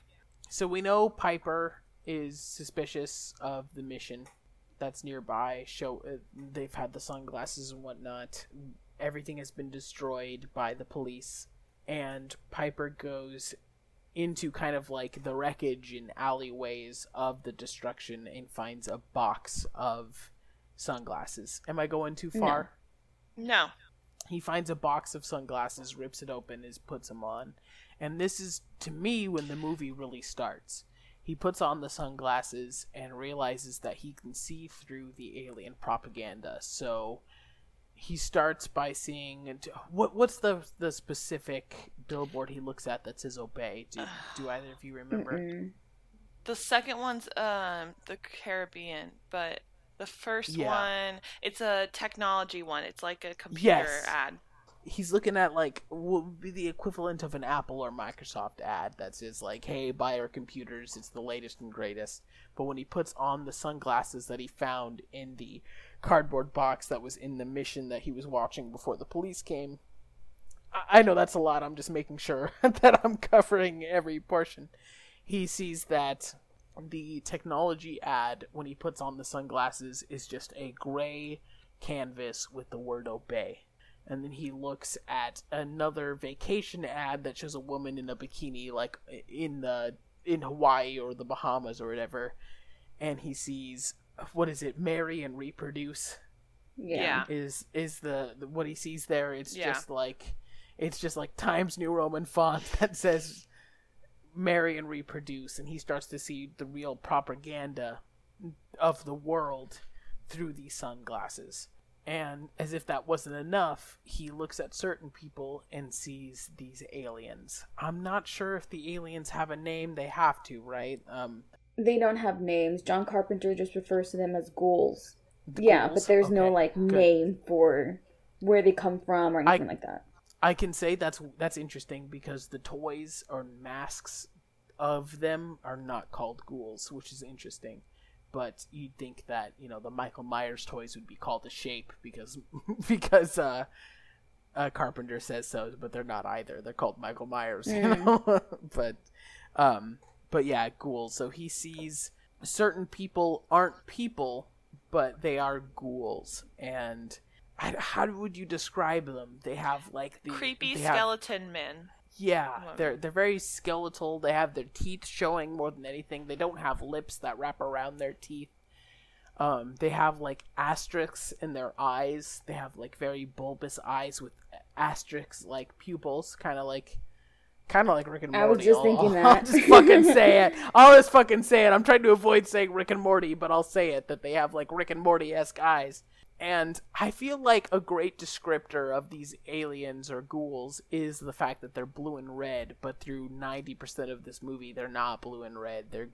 So we know Piper is suspicious of the mission that's nearby. Show uh, they've had the sunglasses and whatnot. Everything has been destroyed by the police, and Piper goes into kind of like the wreckage and alleyways of the destruction and finds a box of sunglasses. Am I going too far? No. he finds a box of sunglasses, rips it open, is puts them on, and this is to me when the movie really starts. He puts on the sunglasses and realizes that he can see through the alien propaganda. So he starts by seeing what what's the the specific billboard he looks at that says "Obey." Do, do either of you remember? Mm-mm. The second one's um the Caribbean, but the first Yeah. one it's a technology one. It's like a computer Yes. ad. He's looking at like what would be the equivalent of an Apple or Microsoft ad that says like, "Hey, buy our computers; it's the latest and greatest." But when he puts on the sunglasses that he found in the cardboard box that was in the mission that he was watching before the police came, I, I know that's a lot. I'm just making sure that I'm covering every portion. He sees that the technology ad when he puts on the sunglasses is just a gray canvas with the word "obey." And then he looks at another vacation ad that shows a woman in a bikini like in the in Hawaii or the Bahamas or whatever and he sees what is it marry and reproduce Yeah. Yeah. is is the, the what he sees there it's Yeah. just like it's just like Times New Roman font that says marry and reproduce and he starts to see the real propaganda of the world through these sunglasses and as if that wasn't enough, he looks at certain people and sees these aliens. I'm not sure if the aliens have a name. They have to, right? Um, They don't have names. John Carpenter just refers to them as ghouls. the yeah, ghouls? but there's no like good. name for where they come from or I- anything like that. I can say that's that's interesting because the toys or masks of them are not called ghouls, which is interesting. But you'd think that you know the Michael Myers toys would be called the Shape because because uh, uh, Carpenter says so, but they're not either. They're called Michael Myers, you Mm. know. but um, but yeah, ghouls. So he sees certain people aren't people, but they are ghouls, and how would you describe them? They have like the Creepy they have- skeleton men. Yeah, Love they're they're very skeletal. They have their teeth showing more than anything. They don't have lips that wrap around their teeth. Um, they have like asterisks in their eyes. They have like very bulbous eyes with asterisks like pupils, kind of like, kind of like Rick and Morty. I was just I'll- thinking I'll, that. just fucking say it. I'll just fucking say it. I'm trying to avoid saying Rick and Morty, but I'll say it that they have like Rick and Morty esque eyes. And I feel like a great descriptor of these aliens or ghouls is the fact that they're blue and red, but through 90% of this movie, they're not blue and red. They're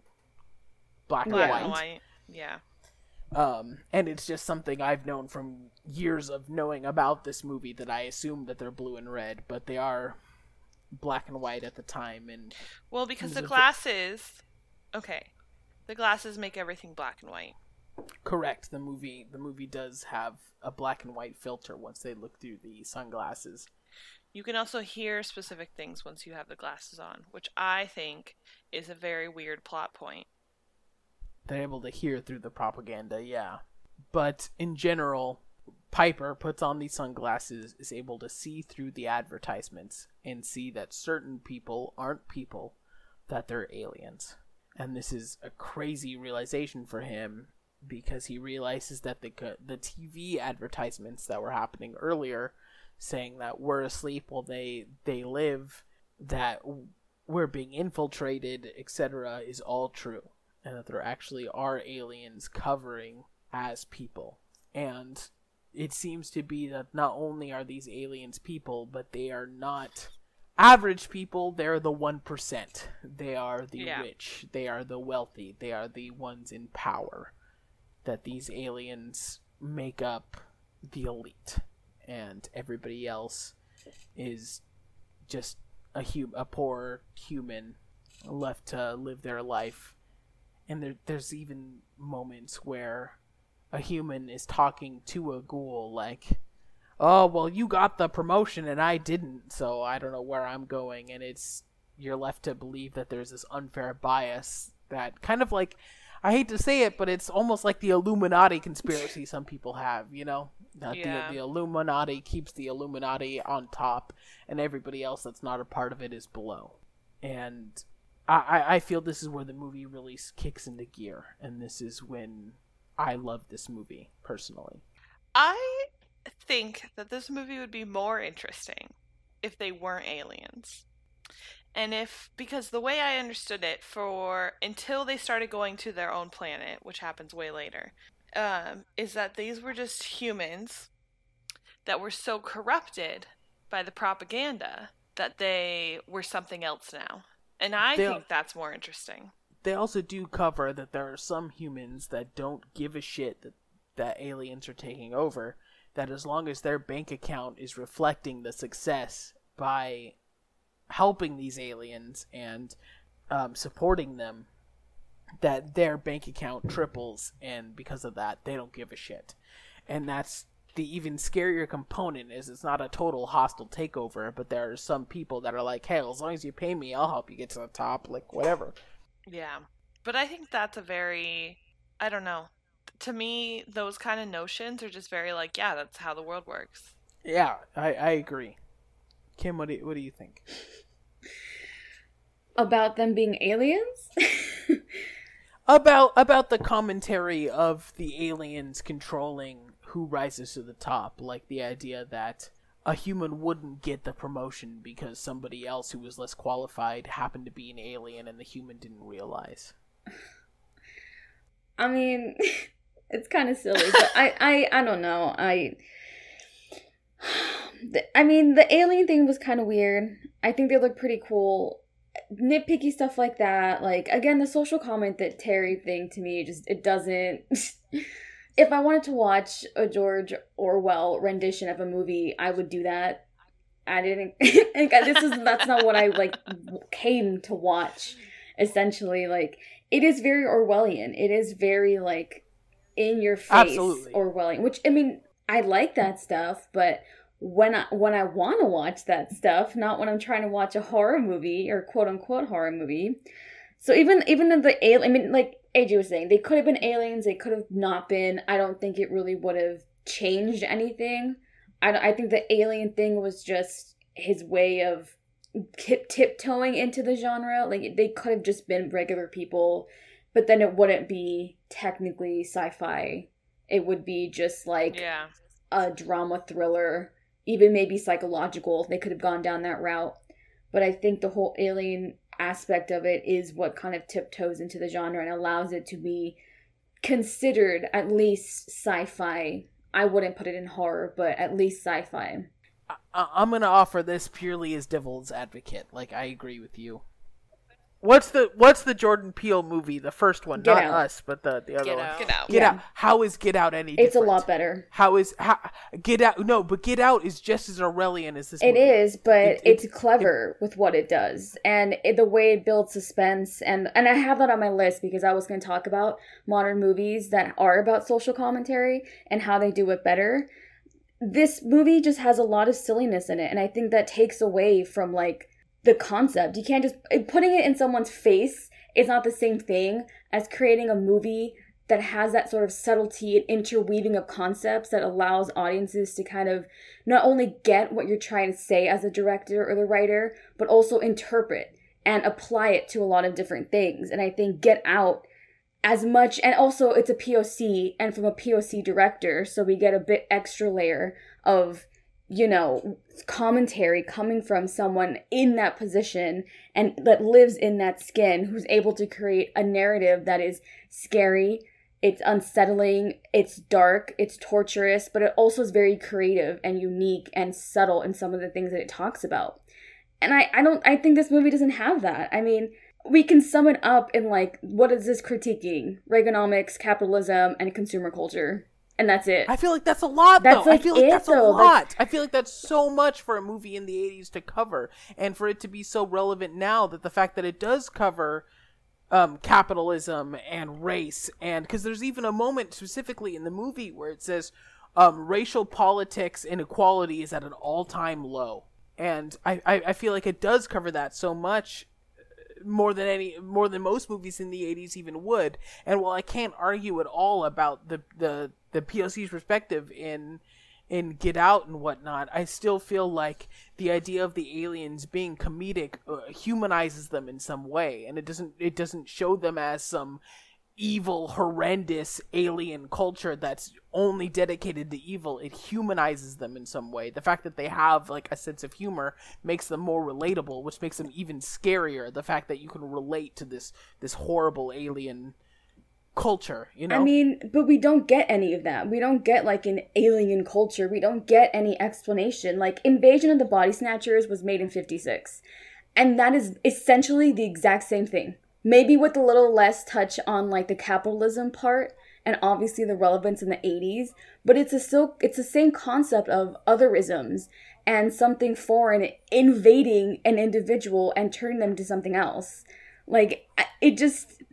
black and white. and white. Yeah. Um, and it's just something I've known from years of knowing about this movie that I assume that they're blue and red, but they are black and white at the time. And Well, because the glasses. Okay. The glasses make everything black and white. Correct, the movie the movie does have a black and white filter once they look through the sunglasses. You can also hear specific things once you have the glasses on, which I think is a very weird plot point. they're able to hear through the propaganda, yeah. But in general, Piper puts on these sunglasses, is able to see through the advertisements and see that certain people aren't people, that they're aliens. And this is a crazy realization for him because he realizes that the the TV advertisements that were happening earlier saying that we're asleep while they they live, that we're being infiltrated, etc., is all true, and that there actually are aliens covering as people. And it seems to be that not only are these aliens people, but they are not average people. They're the 1%. They are the Yeah. rich. They are the wealthy. They are the ones in power. That these aliens make up the elite. And everybody else is just a hum- a poor human left to live their life. And there, there's even moments where a human is talking to a ghoul like, "Oh, well, you got the promotion and I didn't, so I don't know where I'm going." And it's you're left to believe that there's this unfair bias that kind of like I hate to say it, but it's almost like the Illuminati conspiracy some people have, you know? That Yeah. the, the Illuminati keeps the Illuminati on top, and everybody else that's not a part of it is below. And I, I- I feel this is where the movie really kicks into gear, and this is when I love this movie, personally. I think that this movie would be more interesting if they weren't aliens. And if because the way I understood it for until they started going to their own planet, which happens way later, um, is that these were just humans that were so corrupted by the propaganda that they were something else now. And I They- think that's more interesting. They also do cover that there are some humans that don't give a shit that, that aliens are taking over, that as long as their bank account is reflecting the success by helping these aliens and um, supporting them, that their bank account triples, and because of that, they don't give a shit. And that's the even scarier component is it's not a total hostile takeover, but there are some people that are like, hey, as long as you pay me, I'll help you get to the top, like whatever. Yeah. But I think that's a very I don't know. To me, those kind of notions are just very like, yeah, that's how the world works. Yeah, I, I agree. Kim, what do you, what do you think? About them being aliens? About about the commentary of the aliens controlling who rises to the top, like the idea that a human wouldn't get the promotion because somebody else who was less qualified happened to be an alien and the human didn't realize. I mean, it's kind of silly, but I, I, I don't know. I, the- I mean, the alien thing was kind of weird. I think they look pretty cool. Nitpicky stuff like that, like again, the social comment that Terry thing to me just it doesn't. if I wanted to watch a George Orwell rendition of a movie, I would do that. I didn't. this is that's not what I like came to watch. Essentially, like it is very Orwellian. It is very like in your face Absolutely. Orwellian. Which I mean, I like that stuff, but when I when I want to watch that stuff, not when I'm trying to watch a horror movie or quote unquote horror movie. So even even in the alien, I mean, like AJ was saying, they could have been aliens. They could have not been. I don't think it really would have changed anything. I I think the alien thing was just his way of tip tiptoeing into the genre. Like they could have just been regular people, but then it wouldn't be technically sci-fi. It would be just like Yeah. a drama thriller, even maybe psychological. They could have gone down that route. But I think the whole alien aspect of it is what kind of tiptoes into the genre and allows it to be considered at least sci fi. I wouldn't put it in horror, but at least sci fi. I- I'm gonna offer this purely as devil's advocate. Like I agree with you. What's the What's the Jordan Peele movie? The first one, Get not Out. us, but the the other Get one. Out. Get out. Get Yeah. Out. How is Get Out any? It's a different? lot better. How is how, Get Out? No, but Get Out is just as Orwellian as this. It movie. is, but It- it- it's clever with what it does, and it, the way it builds suspense. and And I have that on my list because I was going to talk about modern movies that are about social commentary and how they do it better. This movie just has a lot of silliness in it, and I think that takes away from like the concept. You can't just putting it in someone's face is not the same thing as creating a movie that has that sort of subtlety and interweaving of concepts that allows audiences to kind of not only get what you're trying to say as a director or the writer, but also interpret and apply it to a lot of different things. And I think Get Out, as much, and also it's a POC and from a POC director, so we get a bit extra layer of you know, commentary coming from someone in that position and that lives in that skin who's able to create a narrative that is scary, it's unsettling, it's dark, it's torturous, but it also is very creative and unique and subtle in some of the things that it talks about. And I, I don't I think this movie doesn't have that. I mean, we can sum it up in like what is this critiquing? Reaganomics, capitalism, and consumer culture and that's it. I feel like that's a lot. That's though. like I feel like it, that's a though. lot. I feel like that's so much for a movie in the '80s to cover, and for it to be so relevant now. That the fact that it does cover um, capitalism and race, and because there's even a moment specifically in the movie where it says um, racial politics inequality is at an all-time low, and I, I I feel like it does cover that so much more than any more than most movies in the 80s even would. And while i can't argue at all about the the the POC's perspective in in Get Out and whatnot, I still feel like the idea of the aliens being comedic uh, humanizes them in some way, and it doesn't it doesn't show them as some evil, horrendous alien culture that's only dedicated to evil. It humanizes them in some way. The fact that they have like a sense of humor makes them more relatable, which makes them even scarier. The fact that you can relate to this this horrible alien culture, you know? I mean, but we don't get any of that. We don't get like an alien culture. We don't get any explanation. Like Invasion of the Body Snatchers was made in 56. And that is essentially the exact same thing. Maybe with a little less touch on like the capitalism part and obviously the relevance in the 80s, but it's a still it's the same concept of otherisms and something foreign invading an individual and turning them to something else. Like it just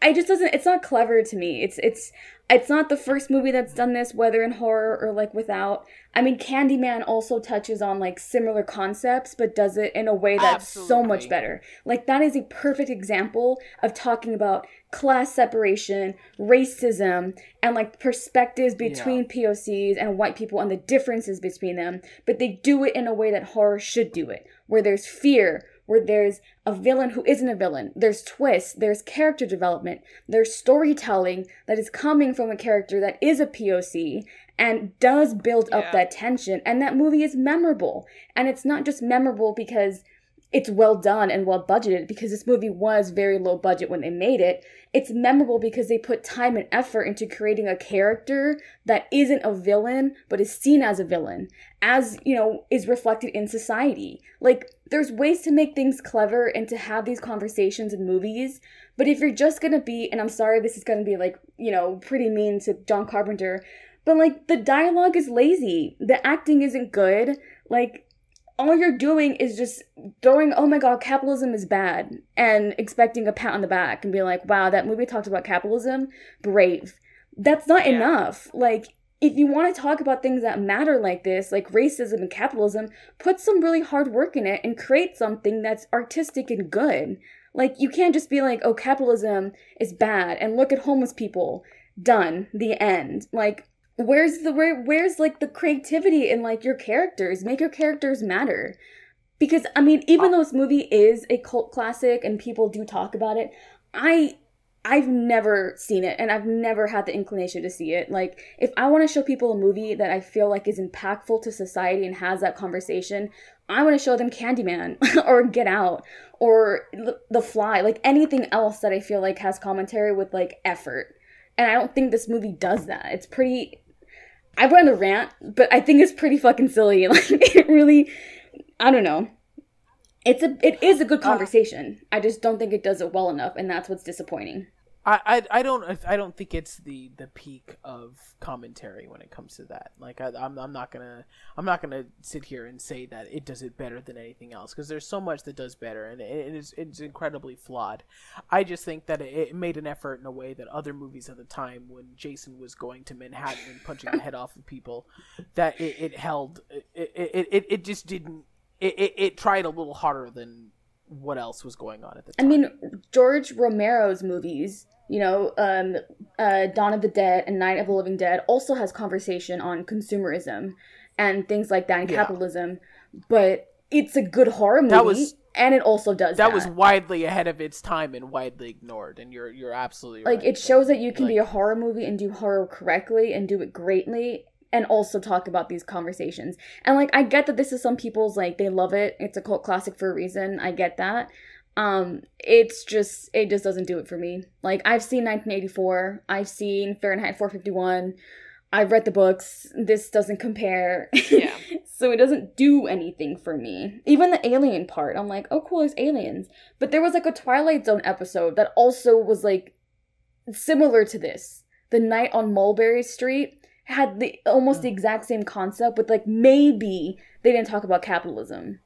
I just doesn't it's not clever to me. It's it's it's not the first movie that's done this whether in horror or like without. I mean Candyman also touches on like similar concepts but does it in a way that's so much better. Like that is a perfect example of talking about class separation, racism and like perspectives between POCs and white people and the differences between them, but they do it in a way that horror should do it, where there's fear, where there's a villain who isn't a villain. There's twists, there's character development, there's storytelling that is coming from a character that is a POC and does build up Yeah. that tension. And that movie is memorable. And it's not just memorable because it's well done and well budgeted, because this movie was very low budget when they made it. It's memorable because they put time and effort into creating a character that isn't a villain, but is seen as a villain, as, you know, is reflected in society. Like, there's ways to make things clever and to have these conversations in movies, but if you're just gonna be, and I'm sorry this is gonna be like, you know, pretty mean to John Carpenter, but like, the dialogue is lazy, the acting isn't good, like, all you're doing is just throwing, oh my god, capitalism is bad, and expecting a pat on the back and being like, wow, that movie talked about capitalism, brave. That's not Yeah. enough. Like, if you want to talk about things that matter like this, like racism and capitalism, put some really hard work in it and create something that's artistic and good. Like, you can't just be like, oh, capitalism is bad, and look at homeless people. Done. The end. Like, where's the where where's like the creativity in like your characters make your characters matter because i mean even uh, though this movie is a cult classic and people do talk about it i i've never seen it and i've never had the inclination to see it like if i want to show people a movie that i feel like is impactful to society and has that conversation i want to show them candyman or get out or the fly like anything else that i feel like has commentary with like effort and I don't think this movie does that. It's pretty. I went on a rant, but I think it's pretty fucking silly. Like it really, I don't know. It's a it is a good uh, conversation. I just don't think it does it well enough, and that's what's disappointing. I, I, I don't I don't think it's the, the peak of commentary when it comes to that. Like I, I'm I'm not gonna I'm not gonna sit here and say that it does it better than anything else because there's so much that does better and it, it is it's incredibly flawed. I just think that it, it made an effort in a way that other movies at the time when Jason was going to Manhattan and punching the head off of people, that it, it held it, it, it, it just didn't it, it, it tried a little harder than what else was going on at the time. I mean, George Romero's movies, you know, um, uh, Dawn of the Dead and Night of the Living Dead, also has conversation on consumerism and things like that and Yeah. capitalism. But it's a good horror movie, That was- and it also does that. that was widely ahead of its time and widely ignored and you're you're absolutely right. like right. it shows that you can be a horror movie and do horror correctly and do it greatly and also talk about these conversations. And like I get that this is some people's like they love it. It's a cult classic for a reason. I get that. Um it's just it just doesn't do it for me. Like I've seen 1984, I've seen Fahrenheit 451. I've read the books. This doesn't compare. Yeah. so it doesn't do anything for me. Even the alien part, I'm like, oh cool, there's aliens. But there was like a Twilight Zone episode that also was like similar to this. The Night on Mulberry Street had the almost the exact same concept, but like maybe they didn't talk about capitalism.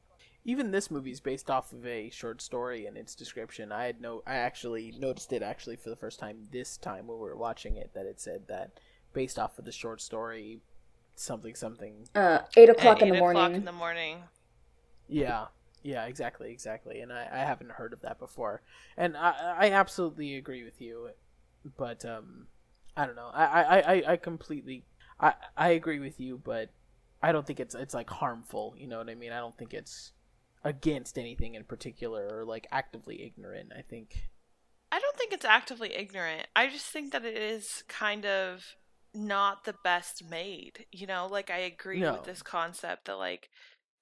Even this movie is based off of a short story and its description. I had no, I actually noticed it actually for the first time this time when we were watching it that it said that based off of the short story, something something. Uh, eight At o'clock in the eight morning. o'clock in the morning. Yeah, yeah, exactly, exactly. And I, I haven't heard of that before, and I, I absolutely agree with you. But um, I don't know. I, I, I, I completely, I, I agree with you, but I don't think it's it's like harmful. You know what I mean? I don't think it's against anything in particular or like actively ignorant. I think. I don't think it's actively ignorant. I just think that it is kind of not the best made. You know, like I agree No. with this concept that like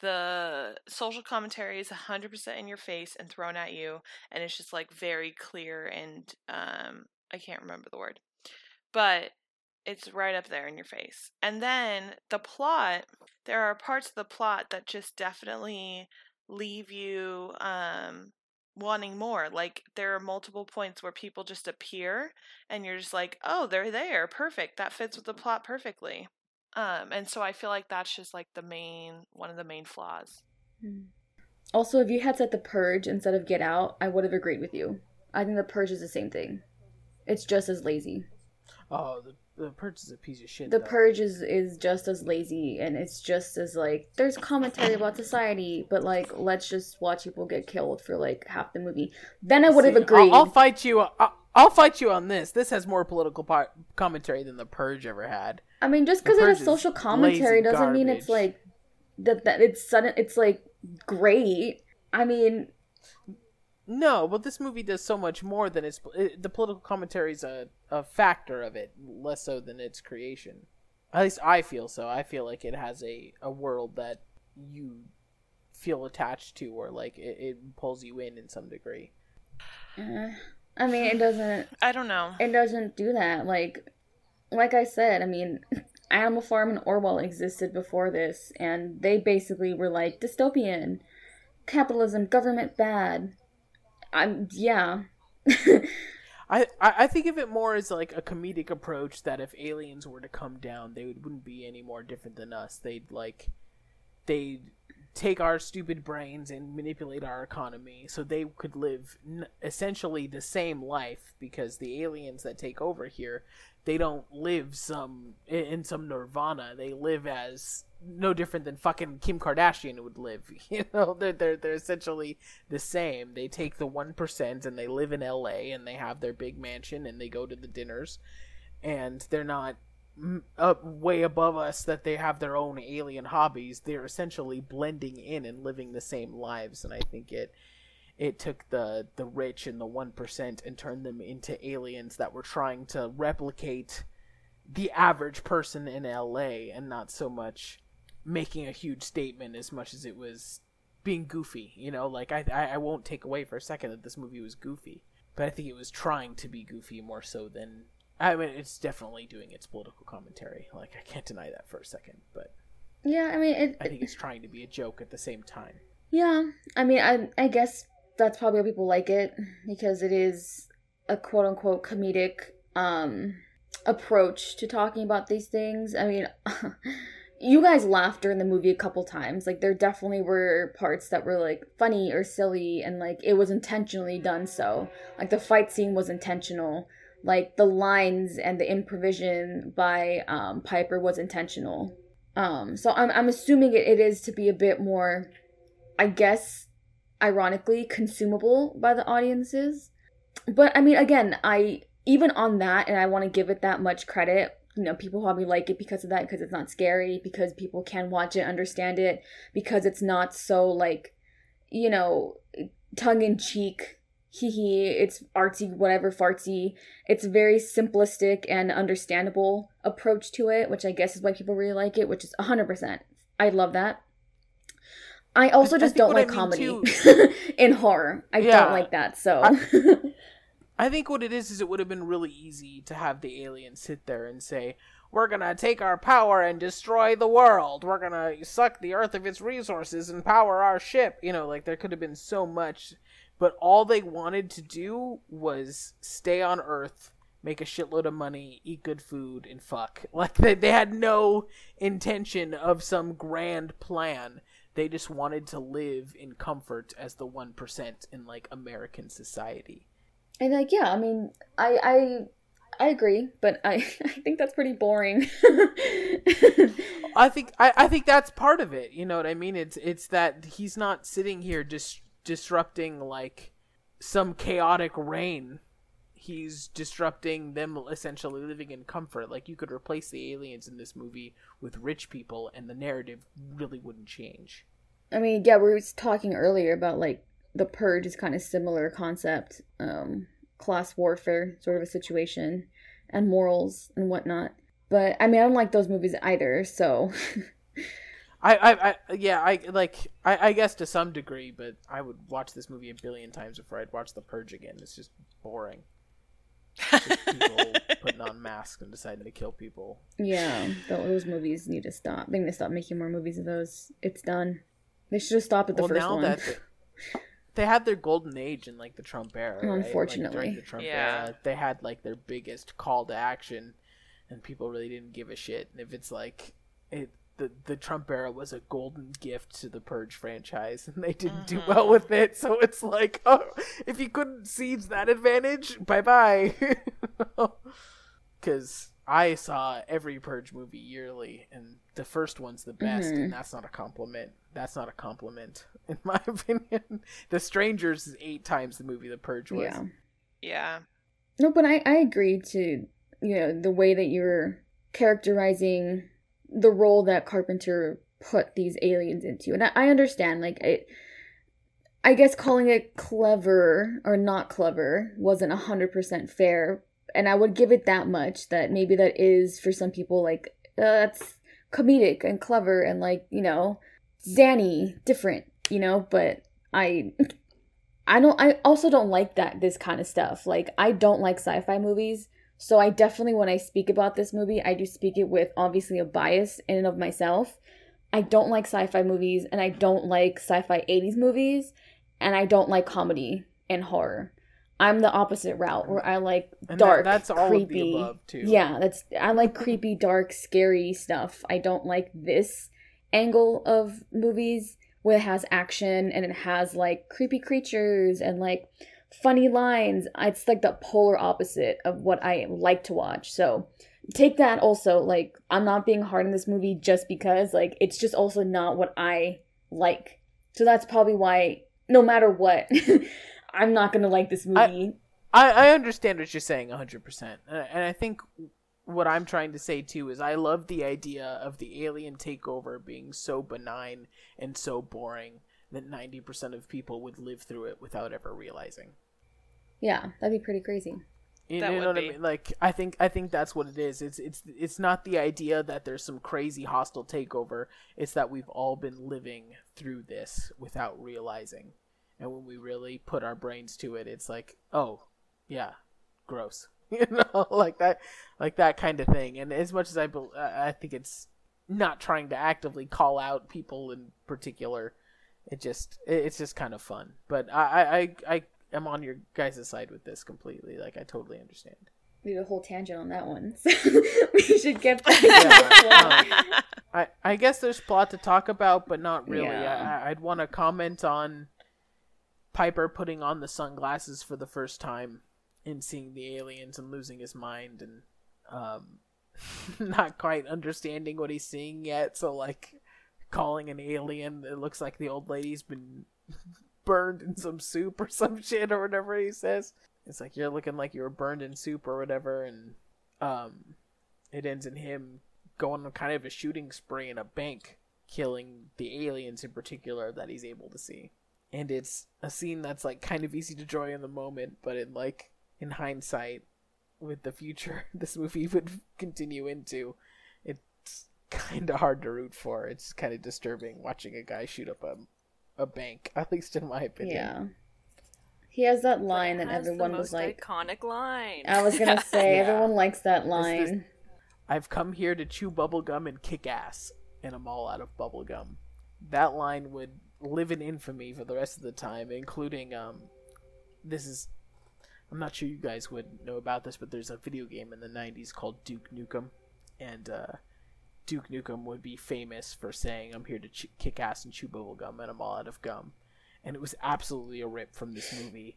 the social commentary is 100% in your face and thrown at you and it's just like very clear and um I can't remember the word. But it's right up there in your face. And then the plot, there are parts of the plot that just definitely leave you um wanting more. Like there are multiple points where people just appear and you're just like, "Oh, they're there. Perfect. That fits with the plot perfectly." Um and so I feel like that's just like the main one of the main flaws. Hmm. Also, if you had said the purge instead of get out, I would have agreed with you. I think the purge is the same thing. It's just as lazy. Oh, the the purge is a piece of shit. The though. purge is is just as lazy and it's just as like there's commentary about society, but like let's just watch people get killed for like half the movie. Then I would have agreed. I'll, I'll fight you. Uh, I'll, I'll fight you on this. This has more political par- commentary than the purge ever had. I mean, just because it has social commentary doesn't mean it's like that. That it's sudden. It's like great. I mean, No, but this movie does so much more than its it, the political commentary is a, a factor of it, less so than its creation. At least I feel so. I feel like it has a, a world that you feel attached to, or like it, it pulls you in in some degree. eh, I mean, it doesn't. I don't know. It doesn't do that. Like, like I said, I mean, Animal Farm and Orwell existed before this, and they basically were like dystopian, capitalism, government bad. I'm yeah. I, I think of it more as like a comedic approach that if aliens were to come down, they would, wouldn't be any more different than us. They'd like they'd take our stupid brains and manipulate our economy so they could live n- essentially the same life because the aliens that take over here they don't live some in- some nirvana. They live as no different than fucking Kim Kardashian would live you know? They're they're, they're essentially the same. They take the 1% and they live in LA and they have their big mansion and they go to the dinners. And they're not mm, up way above us that they have their own alien hobbies. They're essentially blending in and living the same lives. And i think it it took the the rich and the 1% and turned them into aliens that were trying to replicate the average person in LA and not so much making a huge statement as much as it was being goofy you know like i i, I won't take away for a second that this movie was goofy but i think it was trying to be goofy more so than I mean, it's definitely doing its political commentary. Like, I can't deny that for a second, but Yeah, I mean, it, I think it's trying to be a joke at the same time. Yeah, I mean, I I guess that's probably why people like it because it is a quote unquote comedic um approach to talking about these things. I mean, you guys laughed during the movie a couple times. Like there definitely were parts that were like funny or silly and like it was intentionally done so. Like the fight scene was intentional. Like the lines and the improvisation by um Piper was intentional. Um so I'm I'm assuming it, it is to be a bit more I guess, ironically, consumable by the audiences. But I mean, again, I even on that, and I want to give it that much credit. You know, people probably like it because of that, because it's not scary, because people can watch it, understand it, because it's not so like, you know, tongue in cheek hee hee, it's artsy, whatever fartsy. It's very simplistic and understandable approach to it, which I guess is why people really like it, which is 100%. I love that. I also just think don't what I like mean, comedy in horror. I Yeah. don't like that, so. I think what it is is it would have been really easy to have the aliens sit there and say, "We're gonna take our power and destroy the world. We're gonna suck the earth of its resources and power our ship." You know, like there could have been so much, but all they wanted to do was stay on Earth, make a shitload of money, eat good food, and fuck. Like they they had no intention of some grand plan. They just wanted to live in comfort as the one percent in like American society. And like, yeah, I mean, I I I agree, but I I think that's pretty boring. I think I, I think that's part of it. You know what I mean? It's it's that he's not sitting here dis- disrupting like some chaotic reign. He's disrupting them essentially living in comfort. Like you could replace the aliens in this movie with rich people, and the narrative really wouldn't change. I mean, yeah, we were talking earlier about like the purge is kind of similar concept, um, class warfare sort of a situation, and morals and whatnot. But I mean, I don't like those movies either. So I, I, I yeah, I like I, I guess to some degree, but I would watch this movie a billion times before I'd watch The Purge again. It's just boring. It's just people putting on masks and deciding to kill people. yeah, those movies need to stop. They need to stop making more movies of those. It's done. They should have stopped at the well, first now one. that the- they had their golden age in like the Trump era, right? Like, Unfortunately. during the Trump Yeah. era, they had like their biggest call to action, and people really didn't give a shit. And if it's like it, the the Trump era was a golden gift to the Purge franchise, and they didn't do well Mhm. with it. So it's like, oh, if you couldn't seize that advantage, bye bye. Because I saw every Purge movie yearly, and the first one's the best, Mhm. and that's not a compliment. That's not a compliment, in my opinion. The Strangers is eight times the movie The Purge was. yeah. yeah. No, but I, I agree to you know the way that you're characterizing the role that Carpenter put these aliens into, and I, I understand like it. I guess calling it clever or not clever wasn't a hundred percent fair, and I would give it that much that maybe that is for some people like uh, that's comedic and clever and like you know zany different you know but I I don't I also don't like that this kind of stuff. Like I don't like sci-fi movies. So I definitely when I speak about this movie, I do speak it with obviously a bias in and of myself. I don't like sci-fi movies and I don't like sci-fi 80s movies and I don't like comedy and horror. I'm the opposite route where I like And that- dark, that's all creepy. of the above too. Yeah, that's I like creepy, dark, scary stuff. I don't like this angle of movies where it has action and it has like creepy creatures and like funny lines. It's like the polar opposite of what I like to watch. So take that also like I'm not being hard on this movie just because like it's just also not what I like. So that's probably why no matter what I'm not going to like this movie. I, I understand what you're saying 100%. And I- and I think what I'm trying to say too is I love the idea of the alien takeover being so benign and so boring that 90% of people would live through it without ever realizing. Yeah, that'd be pretty crazy. You, That you would know what I mean? Like I think I think that's what it is. It's it's it's not the idea that there's some crazy hostile takeover. It's that we've all been living through this without realizing. And when we really put our brains to it, it's like, oh, yeah, gross. You know, like that like that kind of thing. And as much as I bel I I think it's not trying to actively call out people in particular, it just it's just kind of fun. But I I I, I am on your guys' side with this completely. Like I totally understand. We did a whole tangent on that one. So we should get back Yeah, to the plot. um, I, I guess there's plot to talk about, but not really. Yeah. I, I'd want to comment on Piper putting on the sunglasses for the first time and seeing the aliens and losing his mind and um, not quite understanding what he's seeing yet. So, like, calling an alien, it looks like the old lady's been burned in some soup or some shit or whatever he says. It's like, you're looking like you were burned in soup or whatever. And um, it ends in him going on kind of a shooting spree in a bank, killing the aliens in particular that he's able to see. and it's a scene that's like kind of easy to enjoy in the moment, but in like in hindsight, with the future this movie would continue into, it's kind of hard to root for. It's kind of disturbing watching a guy shoot up a a bank, at least in my opinion. Yeah. He has that line It that has the everyone was like. iconic line. I was gonna say Yeah. everyone likes that this- line. I've come here to chew bubblegum and kick ass, and I'm all out of bubblegum. That line would live in infamy for the rest of the time, including um this is I'm not sure you guys would know about this, but there's a video game in the 90s called Duke Nukem, and uh, Duke Nukem would be famous for saying, I'm here to ch- kick ass and chew bubble gum," and I'm all out of gum. And it was absolutely a rip from this movie,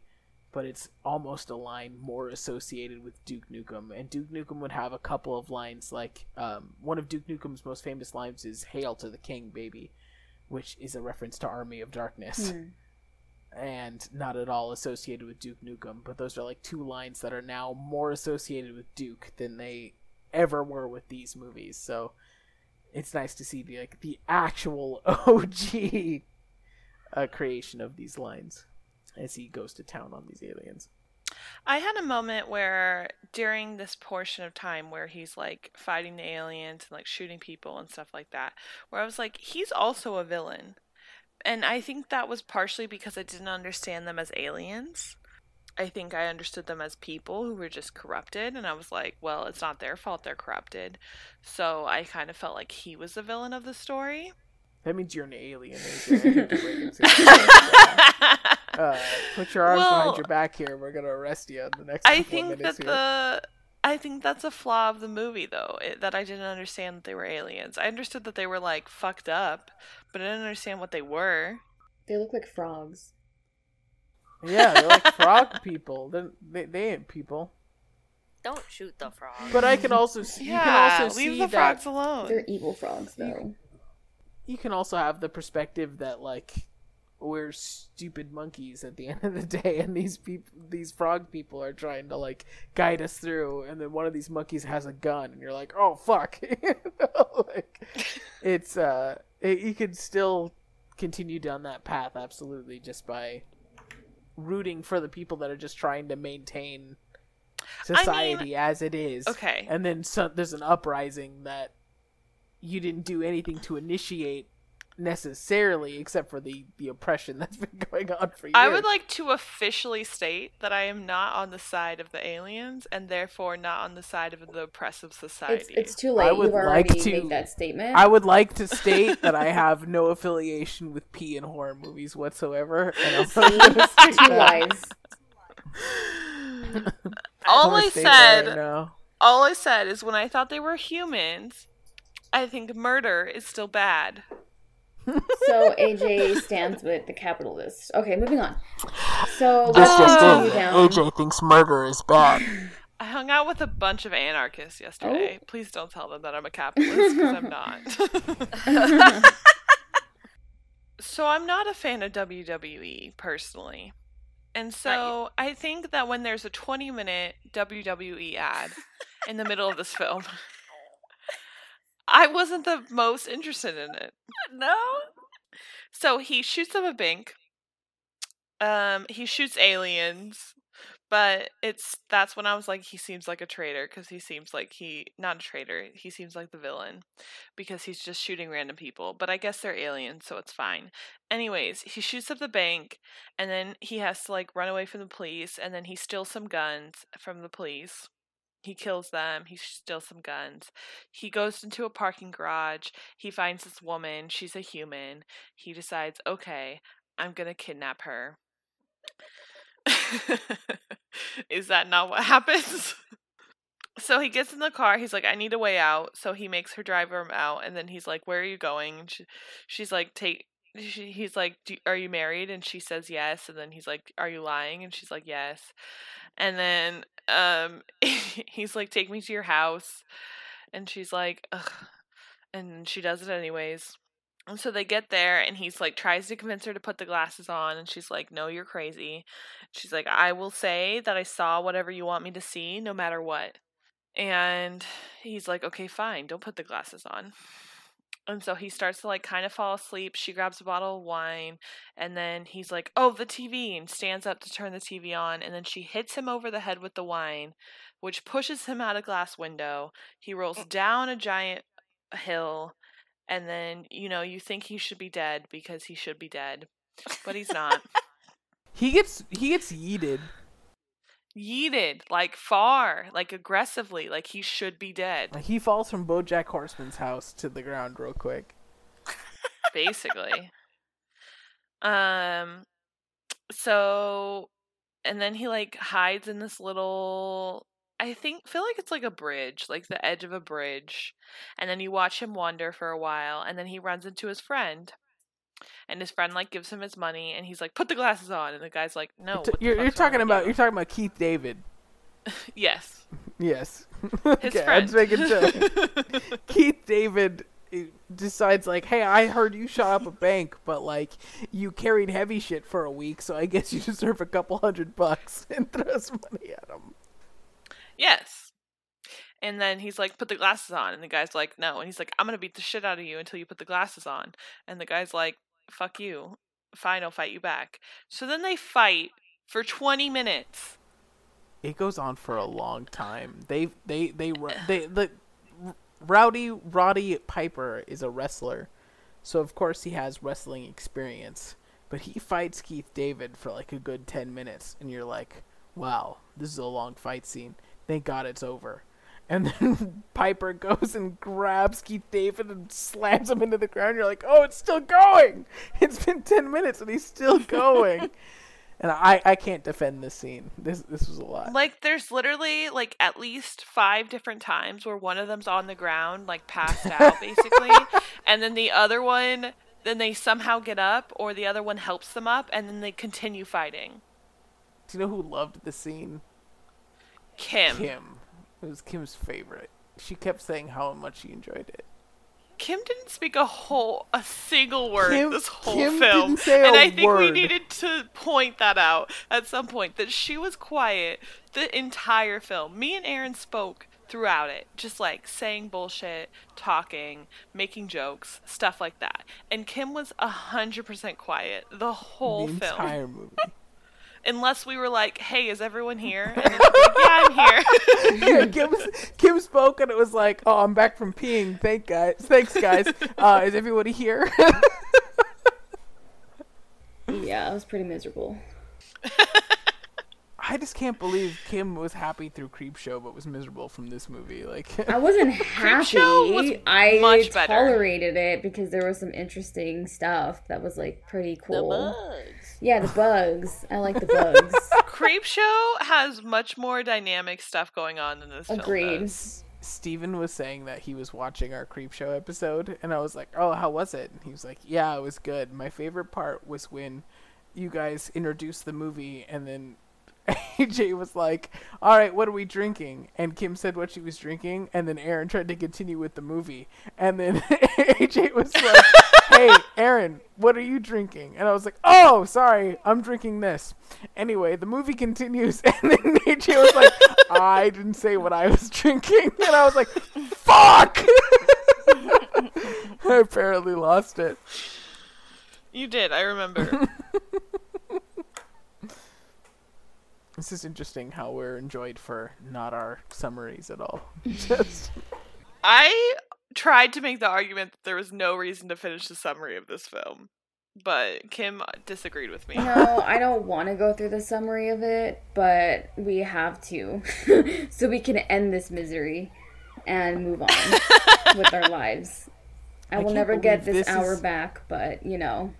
but it's almost a line more associated with Duke Nukem. And Duke Nukem would have a couple of lines like, um, one of Duke Nukem's most famous lines is, Hail to the King, baby, which is a reference to Army of Darkness Hmm. and not at all associated with Duke Nukem, but those are like two lines that are now more associated with Duke than they ever were with these movies. So it's nice to see the like the actual OG uh, creation of these lines as he goes to town on these aliens. I had a moment where during this portion of time where he's like fighting the aliens and like shooting people and stuff like that, where I was like, he's also a villain. And I think that was partially because I didn't understand them as aliens. I think I understood them as people who were just corrupted, and I was like, well, it's not their fault they're corrupted. So I kind of felt like he was the villain of the story. That means you're an alien. AJ. I hate to break it to you. uh, put your arms Well, behind your back here. We're gonna arrest you in the next. I think that here. the I think that's a flaw of the movie though, it, that I didn't understand that they were aliens. I understood that they were like fucked up, but I didn't understand what they were. They look like frogs. Yeah, they're like frog people. They're, they they ain't people. Don't shoot the frog. But I can also see, you yeah, can also see leave the that frogs alone. They're evil frogs, though. you can also have the perspective that like we're stupid monkeys at the end of the day and these people these frog people are trying to like guide us through and then one of these monkeys has a gun and you're like oh fuck You know, like it's uh it, you could still continue down that path absolutely just by rooting for the people that are just trying to maintain society as it is okay. and then so, there's an uprising that you didn't do anything to initiate necessarily except for the the oppression that's been going on for years. I would like to officially state that I am not on the side of the aliens and therefore not on the side of the oppressive society. it's too late. I late. would You've already like to- made that statement. I would like to state that I have no affiliation with P and horror movies whatsoever. And I'm See? Two lies. all I'm gonna I state that said right all I said is when I thought they were humans, I think murder is still bad. So AJ stands with the capitalist. Okay, moving on. So That's just continue it. AJ thinks murder is bad. I hung out with a bunch of anarchists Oh. yesterday. Please don't tell them that I'm a capitalist because I'm not. so I'm not a fan of WWE personally. And so I think that when there's a 20 minute WWE ad in the middle of this film, I wasn't the most interested in it. no. So he shoots up a bank. Um, he shoots aliens, but it's that's when I was like, he seems like a traitor because he seems like he not a traitor. He seems like the villain because he's just shooting random people. But I guess they're aliens, so it's fine. Anyways, he shoots up the bank, and then he has to like run away from the police, and then he steals some guns from the police. He kills them. He steals some guns. He goes into a parking garage. He finds this woman. She's a human. He decides, okay, I'm going to kidnap her. Is that not what happens? so he gets in the car. He's like, I need a way out. So he makes her drive him out. And then he's like, Where are you going? And she, she's like, Take. He's like, Are you married? And she says yes. And then he's like, Are you lying? And she's like, Yes. And then um, he's like, Take me to your house. And she's like, Ugh. And she does it anyways. And so they get there, and he's like, tries to convince her to put the glasses on. And she's like, No, you're crazy. She's like, I will say that I saw whatever you want me to see, no matter what. And he's like, Okay, fine, don't put the glasses on. And so he starts to like kind of fall asleep. She grabs a bottle of wine and then he's like, "Oh, the TV." and stands up to turn the TV on and then she hits him over the head with the wine, which pushes him out a glass window. He rolls mm. down a giant hill and then, you know, you think he should be dead because he should be dead, but he's not. He gets he gets yeeted. Yeeted like far, like aggressively, like he should be dead. He falls from BoJack Horseman's house to the ground real quick. basically. um so and then he like hides in this little I think feel like it's like a bridge, like the edge of a bridge. And then you watch him wander for a while and then he runs into his friend. And his friend like gives him his money and he's like, "Put the glasses on." And the guy's like, "No." What you're you're talking about you?" you're talking about Keith David. Yes. Yes. His okay, friend. Keith David uh, decides like, "Hey, I heard you shot up a bank, but like you carried heavy shit for a week, so I guess you deserve a couple hundred bucks." And throws money at him. Yes. And then he's like, put the glasses on. And the guy's like, no. And he's like, I'm going to beat the shit out of you until you put the glasses on. And the guy's like, fuck you. Fine, I'll fight you back. So then they fight for 20 minutes. It goes on for a long time. They they they they the Rowdy Roddy Piper is a wrestler, so of course he has wrestling experience. But he fights Keith David for like a good ten minutes, and you're like, "Wow, this is a long fight scene. Thank God it's over." And then Piper goes and grabs Keith David and slams him into the ground. You're like, "Oh, it's still going! It's been ten minutes and he's still going." and I I can't defend this scene. This this was a lot. Like, there's literally, like, at least five different times where one of them's on the ground, like, passed out, basically. and then the other one, then they somehow get up, or the other one helps them up, and then they continue fighting. Do you know who loved the scene? Kim. Kim. It was Kim's favorite. She kept saying how much she enjoyed it. Kim didn't speak a whole a single word Kim- this whole Kim film. didn't say a and I think we needed to point that out at some point that she was quiet the entire film. Me and Aaron spoke throughout it, just like saying bullshit, talking, making jokes, stuff like that. And Kim was a hundred percent quiet the whole the film. entire movie. Unless we were like, "Hey, is everyone here?" And then like, "Yeah, I'm here." Kim, Kim spoke and it was like, "Oh, I'm back from peeing. Thank guys. Thanks, guys. Uh, is everybody here?" Yeah, I was pretty miserable. I just can't believe Kim was happy through Creepshow, but was miserable from this movie. Like, I wasn't happy. Show was I much better. tolerated it because there was some interesting stuff that was like pretty The cool. bugs. Yeah, the bugs. I like the bugs. Creepshow has much more dynamic stuff going on than this film Agreed. does. Steven was saying that he was watching our Creepshow episode, and I was like, "Oh, how was it?" And he was like, "Yeah, it was good. My favorite part was when you guys introduced the movie, and then AJ was like, "All right, what are we drinking?" And Kim said what she was drinking, and then Aaron tried to continue with the movie, and then AJ was like, "Hey, Aaron, what are you drinking?" And I was like, "Oh, sorry, I'm drinking this." Anyway, the movie continues, and then AJ was like, "I didn't say what I was drinking," and I was like, "Fuck!" I apparently lost it. You did, I remember. This is interesting how we're enjoyed for not our summaries at all. Just I tried to make the argument that there was no reason to finish the summary of this film, but Kim disagreed with me. No, I don't want to go through the summary of it, but we have to. so we can end this misery and move on with our lives. I, I will never get this, this hour is- back, but you know,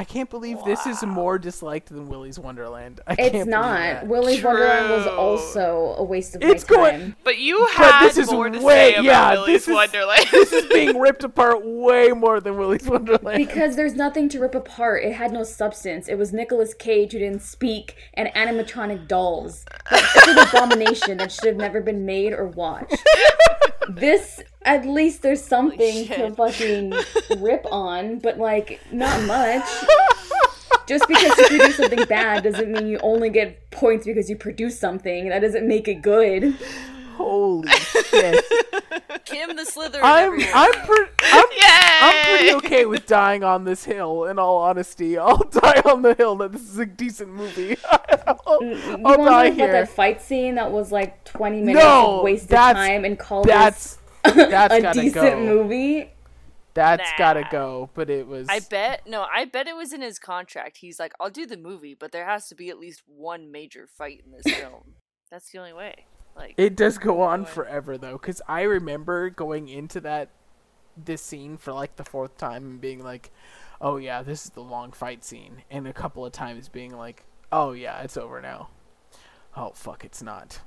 I can't believe this is more disliked than Willy's Wonderland. I it's can't believe not. that. Willy's Wonderland was also a waste of It's my going- time. But you But had this is more to way- say about yeah, Willy's this is- Wonderland. this is being ripped apart way more than Willy's Wonderland. Because there's nothing to rip apart. It had no substance. It was Nicolas Cage who didn't speak and animatronic dolls. It's an abomination that should have never been made or watched. This, at least there's something to fucking rip on, but like, not much. Just because you produce something bad doesn't mean you only get points because you produce something. That doesn't make it good. Holy shit! Kim the Slytherin. I'm everyone. I'm, pre- I'm Yay! I'm pretty okay with dying on this hill. In all honesty, I'll die on the hill that this is a decent movie. I'll, You I'll want to die talk about that fight scene that was like 20 minutes No, of wasted that's- time and call That's this that's a gotta decent go. movie? that's gotta go. But it was. I bet no, I bet it was in his contract. He's like, I'll do the movie, but there has to be at least one major fight in this film. That's the only way. Like It does go on Anyway. forever though, because I remember going into that this scene for like the fourth time and being like, "Oh yeah, this is the long fight scene," and a couple of times being like, "Oh yeah, it's over now." Oh fuck, it's not.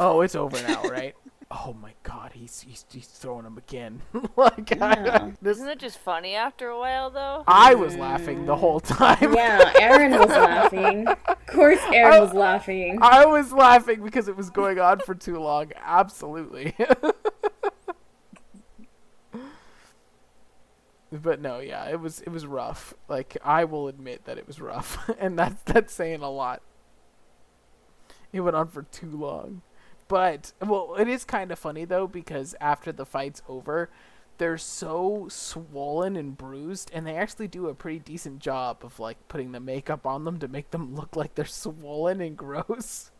Oh, it's over now, right? oh my god, he's he's, he's throwing him again. like Yeah. this, isn't it just funny after a while though? I was laughing the whole time. Yeah, Aaron was laughing. Of course, Aaron was laughing. I was laughing because it was going on for too long. Absolutely. but no, yeah, it was it was rough. Like I will admit that it was rough, and that's that's saying a lot. It went on for too long. But well, it is kind of funny though because after the fight's over, they're so swollen and bruised and they actually do a pretty decent job of like putting the makeup on them to make them look like they're swollen and gross.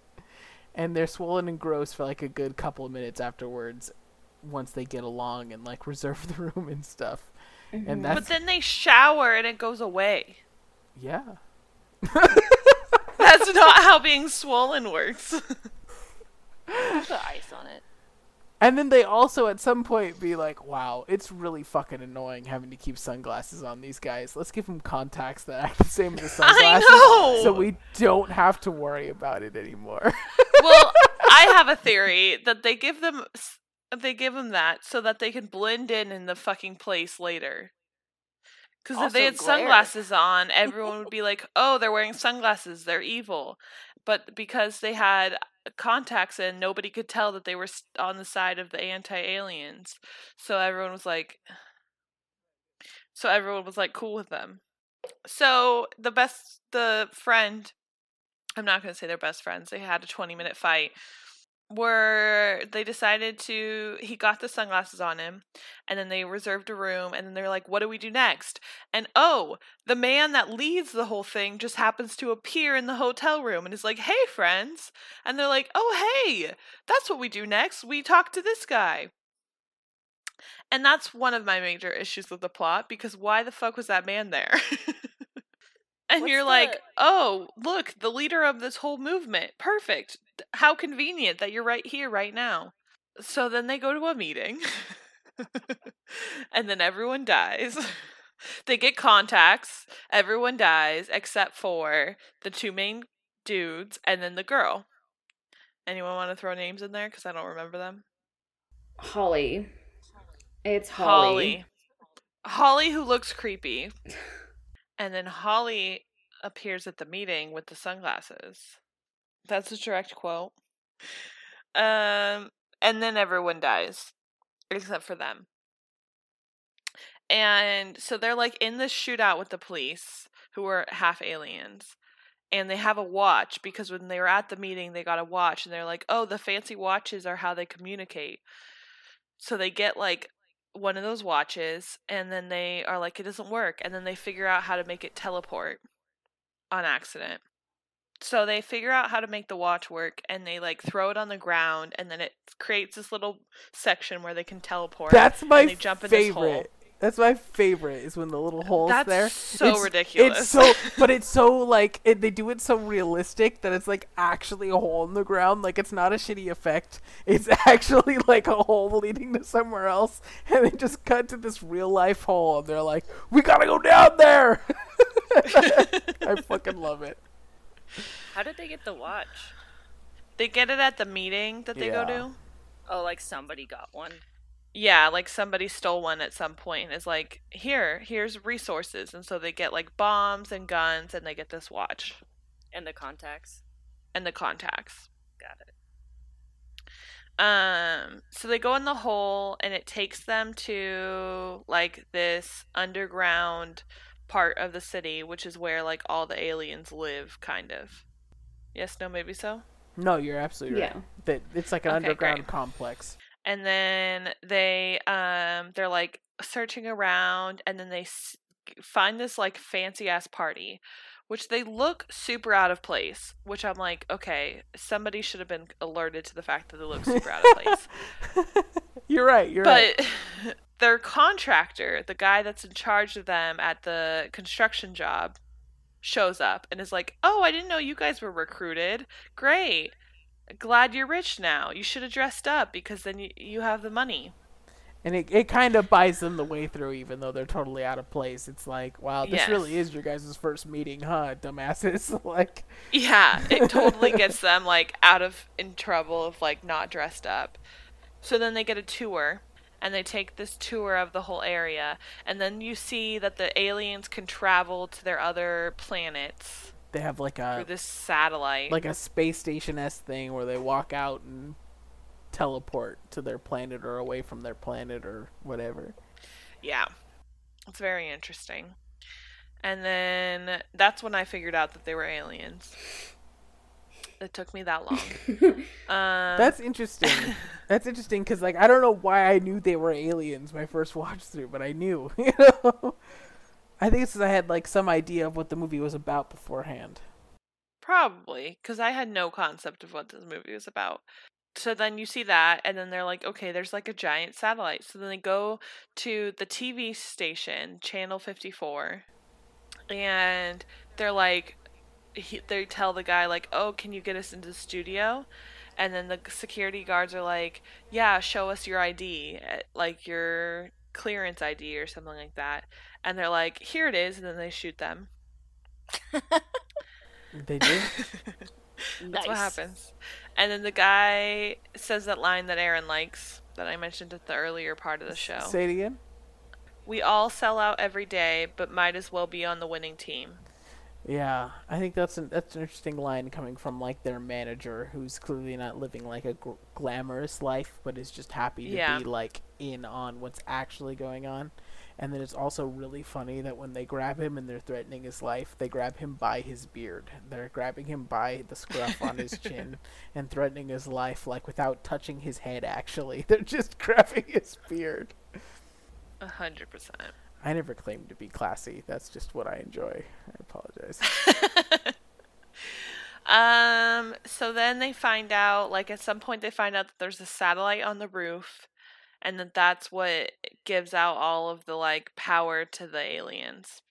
And they're swollen and gross for like a good couple of minutes afterwards once they get along and like reserve the room and stuff. And mm-hmm. that's But then they shower and it goes away. yeah. That's not how being swollen works. Put ice on it. And then they also at some point be like, "Wow, it's really fucking annoying having to keep sunglasses on these guys. Let's give them contacts that act the same as the sunglasses, so we don't have to worry about it anymore." well, I have a theory that they give them they give them that so that they can blend in in the fucking place later. Because if they had glare. sunglasses on, everyone would be like, "Oh, they're wearing sunglasses. They're evil." But because they had contacts in, nobody could tell that they were on the side of the anti-aliens. So everyone was like, so everyone was like cool with them. So the best, the friend, I'm not going to say they're best friends. They had a 20 minute fight where they decided to he got the sunglasses on him and then they reserved a room and then they're like what do we do next? And oh the man that leads the whole thing just happens to appear in the hotel room and is like hey friends and they're like oh hey that's what we do next. We talk to this guy. And that's one of my major issues with the plot because why the fuck was that man there? And What's you're like oh look the leader of this whole movement. Perfect how convenient that you're right here right now so then they go to a meeting and then everyone dies they get contacts everyone dies except for the two main dudes and then the girl anyone want to throw names in there because i don't remember them Holly. It's Holly. Holly. Holly, who looks creepy. And then Holly appears at the meeting with the sunglasses. That's a direct quote. Um, and then everyone dies, except for them. And so they're like in this shootout with the police, who are half aliens. And they have a watch because when they were at the meeting, they got a watch, and they're like, "Oh, the fancy watches are how they communicate." So they get like one of those watches and then they are like it doesn't work and then they figure out how to make it teleport on accident. So they figure out how to make the watch work and they like throw it on the ground and then it creates this little section where they can teleport. That's my and they jump in this hole. favorite. That's my favorite is when the little holes That's there. so It's- ridiculous. It's so, but it's so like it, they do it so realistic that it's like actually a hole in the ground. Like it's not a shitty effect. It's actually like a hole leading to somewhere else, and they just cut to this real life hole, and they're like, "We gotta go down there." I fucking love it. How did they get the watch? They get it at the meeting that they Yeah. go to. Oh, like somebody got one. Yeah, like somebody stole one at some point and is like, here, here's resources. And so they get like bombs and guns and they get this watch And the contacts. and the contacts. Got it. Um, so they go in the hole and it takes them to like this underground part of the city, which is where like all the aliens live, kind of. Yes, no, maybe so. No, you're absolutely right. Yeah. That it's like an Okay, underground great. complex. and then they um they're like searching around and then they s- find this like fancy ass party which they look super out of place which i'm like okay somebody should have been alerted to the fact that they look super out of place you're right. You're right. but their contractor the guy that's in charge of them at the construction job shows up and is like oh i didn't know you guys were recruited great glad you're rich now you should have dressed up because then you, you have the money And it, it kind of buys them the way through, even though they're totally out of place. It's like, wow, this Yes. really is your guys' first meeting, huh, dumbasses? like, Yeah, it totally gets them like out of in trouble of like not dressed up. So then they get a tour and they take this tour of the whole area and then you see that the aliens can travel to their other planets they have like a through this satellite. like a space station s thing where they walk out and teleport to their planet or away from their planet or whatever. yeah. It's very interesting. And then that's when I figured out that they were aliens. It took me that long. um, That's interesting. That's interesting because like I don't know why I knew they were aliens my first watch through, but I knew. You know, I think it's 'cause I had like some idea of what the movie was about beforehand. Probably, because I had no concept of what this movie was about. So then you see that, and then they're like, okay, there's like a giant satellite. So then they go to the TV station, Channel 54, and they're like, he, they tell the guy, like, oh, can you get us into the studio? And then the security guards are like, yeah, show us your ID, eh, like your clearance ID or something like that. And they're like, here it is, and then they shoot them. They do. That's what happens. And then the guy says that line that Aaron likes that I mentioned at the earlier part of the show. Say it again. We all sell out every day, but might as well be on the winning team. Yeah, I think that's an that's an interesting line coming from like their manager, who's clearly not living like a gl- glamorous life, but is just happy to Yeah. be like in on what's actually going on. And then it's also really funny that when they grab him and they're threatening his life, they grab him by his beard. They're grabbing him by the scruff on his chin and threatening his life, like without touching his head. Actually, they're just grabbing his beard. A hundred percent. I never claimed to be classy. That's just what I enjoy. I apologize. Um. So then they find out, like at some point, they find out that there's a satellite on the roof, and that that's what gives out all of the like power to the aliens.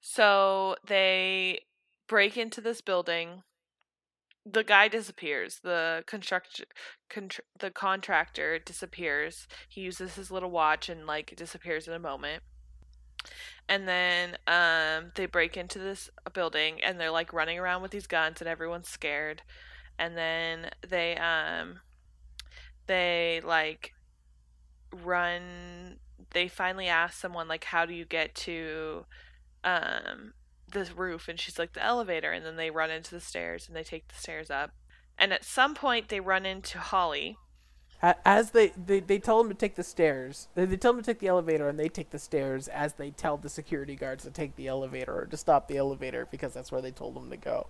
So they break into this building. The guy disappears. The construct, contr- the contractor disappears. He uses his little watch and like disappears in a moment and then um they break into this building and they're like running around with these guns and everyone's scared and then they um they like run they finally ask someone like how do you get to um this roof and she's like the elevator and then they run into the stairs and they take the stairs up and at some point they run into holly As they, they they tell them to take the stairs, they, they tell them to take the elevator, and they take the stairs. As they tell the security guards to take the elevator or to stop the elevator because that's where they told them to go.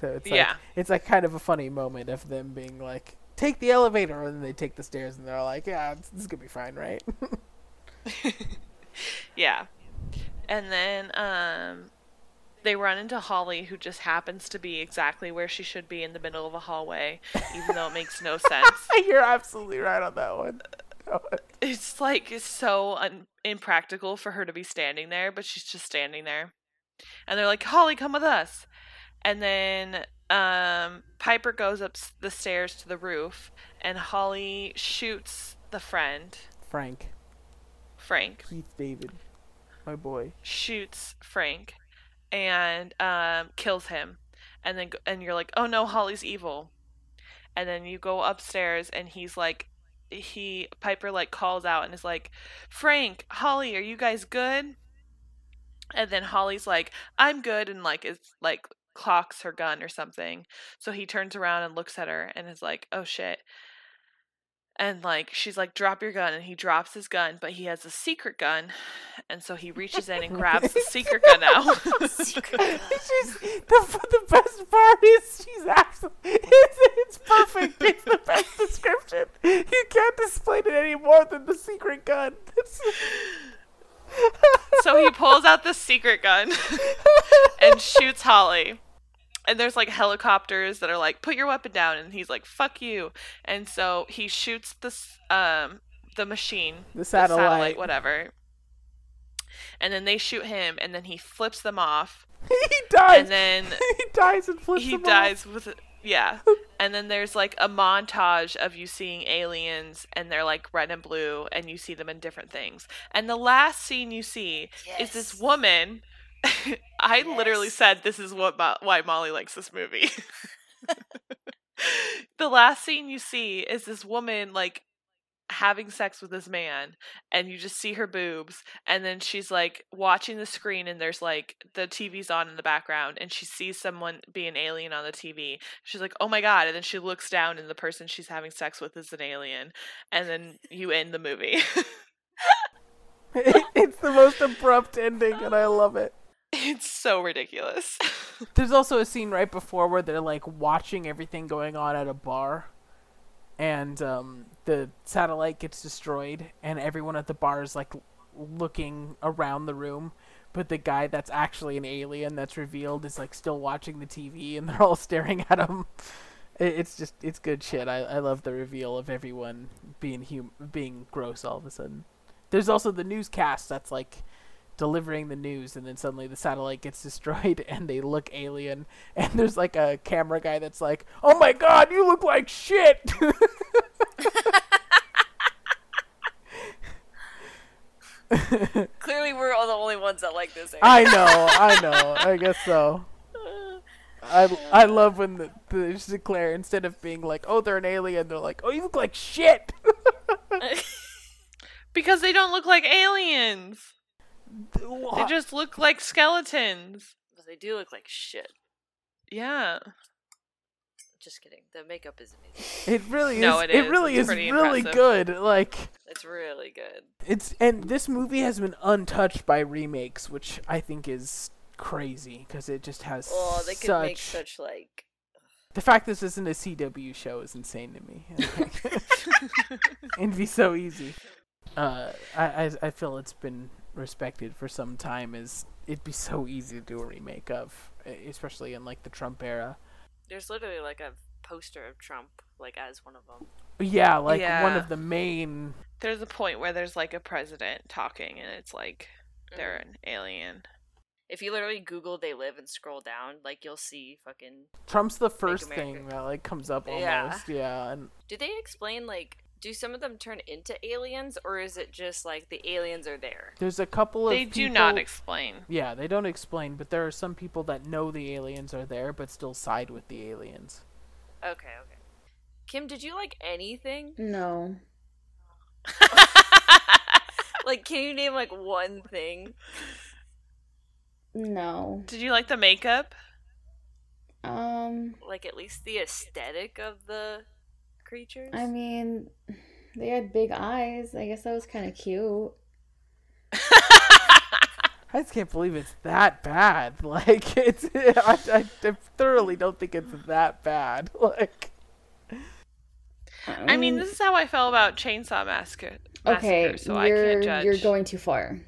So it's like Yeah. it's like kind of a funny moment of them being like, "Take the elevator," and then they take the stairs, and they're like, "Yeah, this is gonna be fine, right?" Yeah. And then um they run into Holly who just happens to be exactly where she should be in the middle of a hallway, even though it makes no sense. You're absolutely right on that one. It's like it's so un- impractical for her to be standing there, but she's just standing there. And they're like, "Holly, come with us." And then um Piper goes up the stairs to the roof and Holly shoots the friend, Frank, Frank. Keith David, my boy. shoots Frank and um, kills him, and then and you're like, oh no, Holly's evil, and then you go upstairs and he's like, he Piper like calls out and is like, Frank, Holly, are you guys good? And then Holly's like, I'm good, and like is like clocks her gun or something. So he turns around and looks at her and is like, oh shit and like she's like drop your gun and he drops his gun but he has a secret gun and so he reaches in and grabs the secret gun out. Secret gun. The, the best part is she's absolutely it's, it's perfect. It's the best description. You can't display it any more than the secret gun. So he pulls out the secret gun and shoots holly. And there's like helicopters that are like, "Put your weapon down," and he's like, "Fuck you!" And so he shoots this um the machine, The satellite. whatever. And then they shoot him, and then he flips them off, he dies. and then he dies and flips he them off. dies with yeah and then there's like a montage of you seeing aliens and they're like red and blue and you see them in different things and the last scene you see is this woman i literally said this is what Mo- why molly likes this movie the last scene you see is this woman like having sex with this man and you just see her boobs and then she's like watching the screen and there's like the TV's on in the background and she sees someone be an alien on the TV. She's like, "Oh my god." And then she looks down and the person she's having sex with is an alien. And then you end the movie. it's the most abrupt ending, and I love it. it's so ridiculous. There's also a scene right before where they're like watching everything going on at a bar, and um, the satellite gets destroyed, and everyone at the bar is like looking around the room, but the guy that's actually an alien that's revealed is like still watching the TV, and they're all staring at him. It's just it's good shit. I, I love the reveal of everyone being hum- being gross all of a sudden. There's also the newscast that's like delivering the news and then suddenly the satellite gets destroyed and they look alien and there's like a camera guy that's like oh my god you look like shit Clearly, we're all the only ones that like this. i know i know i guess so i i love when the, the sinclair instead of being like oh they're an alien they're like oh you look like shit because they don't look like aliens. They just look like skeletons. But they do look like shit. Yeah. Just kidding. The makeup is amazing. it really is No, it it, is. really It's is really impressive. good like It's really good. It's and this movie has been untouched by remakes, which I think is crazy because it just has Oh, they could such. make such like. The fact this isn't a CW show is insane to me. It'd be so easy. Uh, I, I I feel it's been respected for some time. Is it'd be so easy to do a remake of, e- especially in like the Trump era. There's literally like a poster of Trump like as one of them. Yeah, like one of the main. There's a point where there's like a president talking and it's like they're mm. an alien. If you literally Google "they live" and scroll down, like you'll see fucking. Trump's the first thing that like comes up Yeah. almost. Yeah, and Did they explain like? Do some of them turn into aliens, or is it just like the aliens are there? there's a couple of They do not explain. Yeah, they don't explain, but there are some people that know the aliens are there but still side with the aliens. Okay, okay. Kim, did you like anything? No. like, can you name like one thing? No. Did you like the makeup? Um, Like, at least the aesthetic of the creatures? I mean, they had big eyes. I guess that was kind of cute. I just can't believe it's that bad. Like it's, I, I, I thoroughly don't think it's that bad. Like I mean, this is how I felt about Chainsaw Massacre. Massacre okay. so I you're can't judge. you're going too far.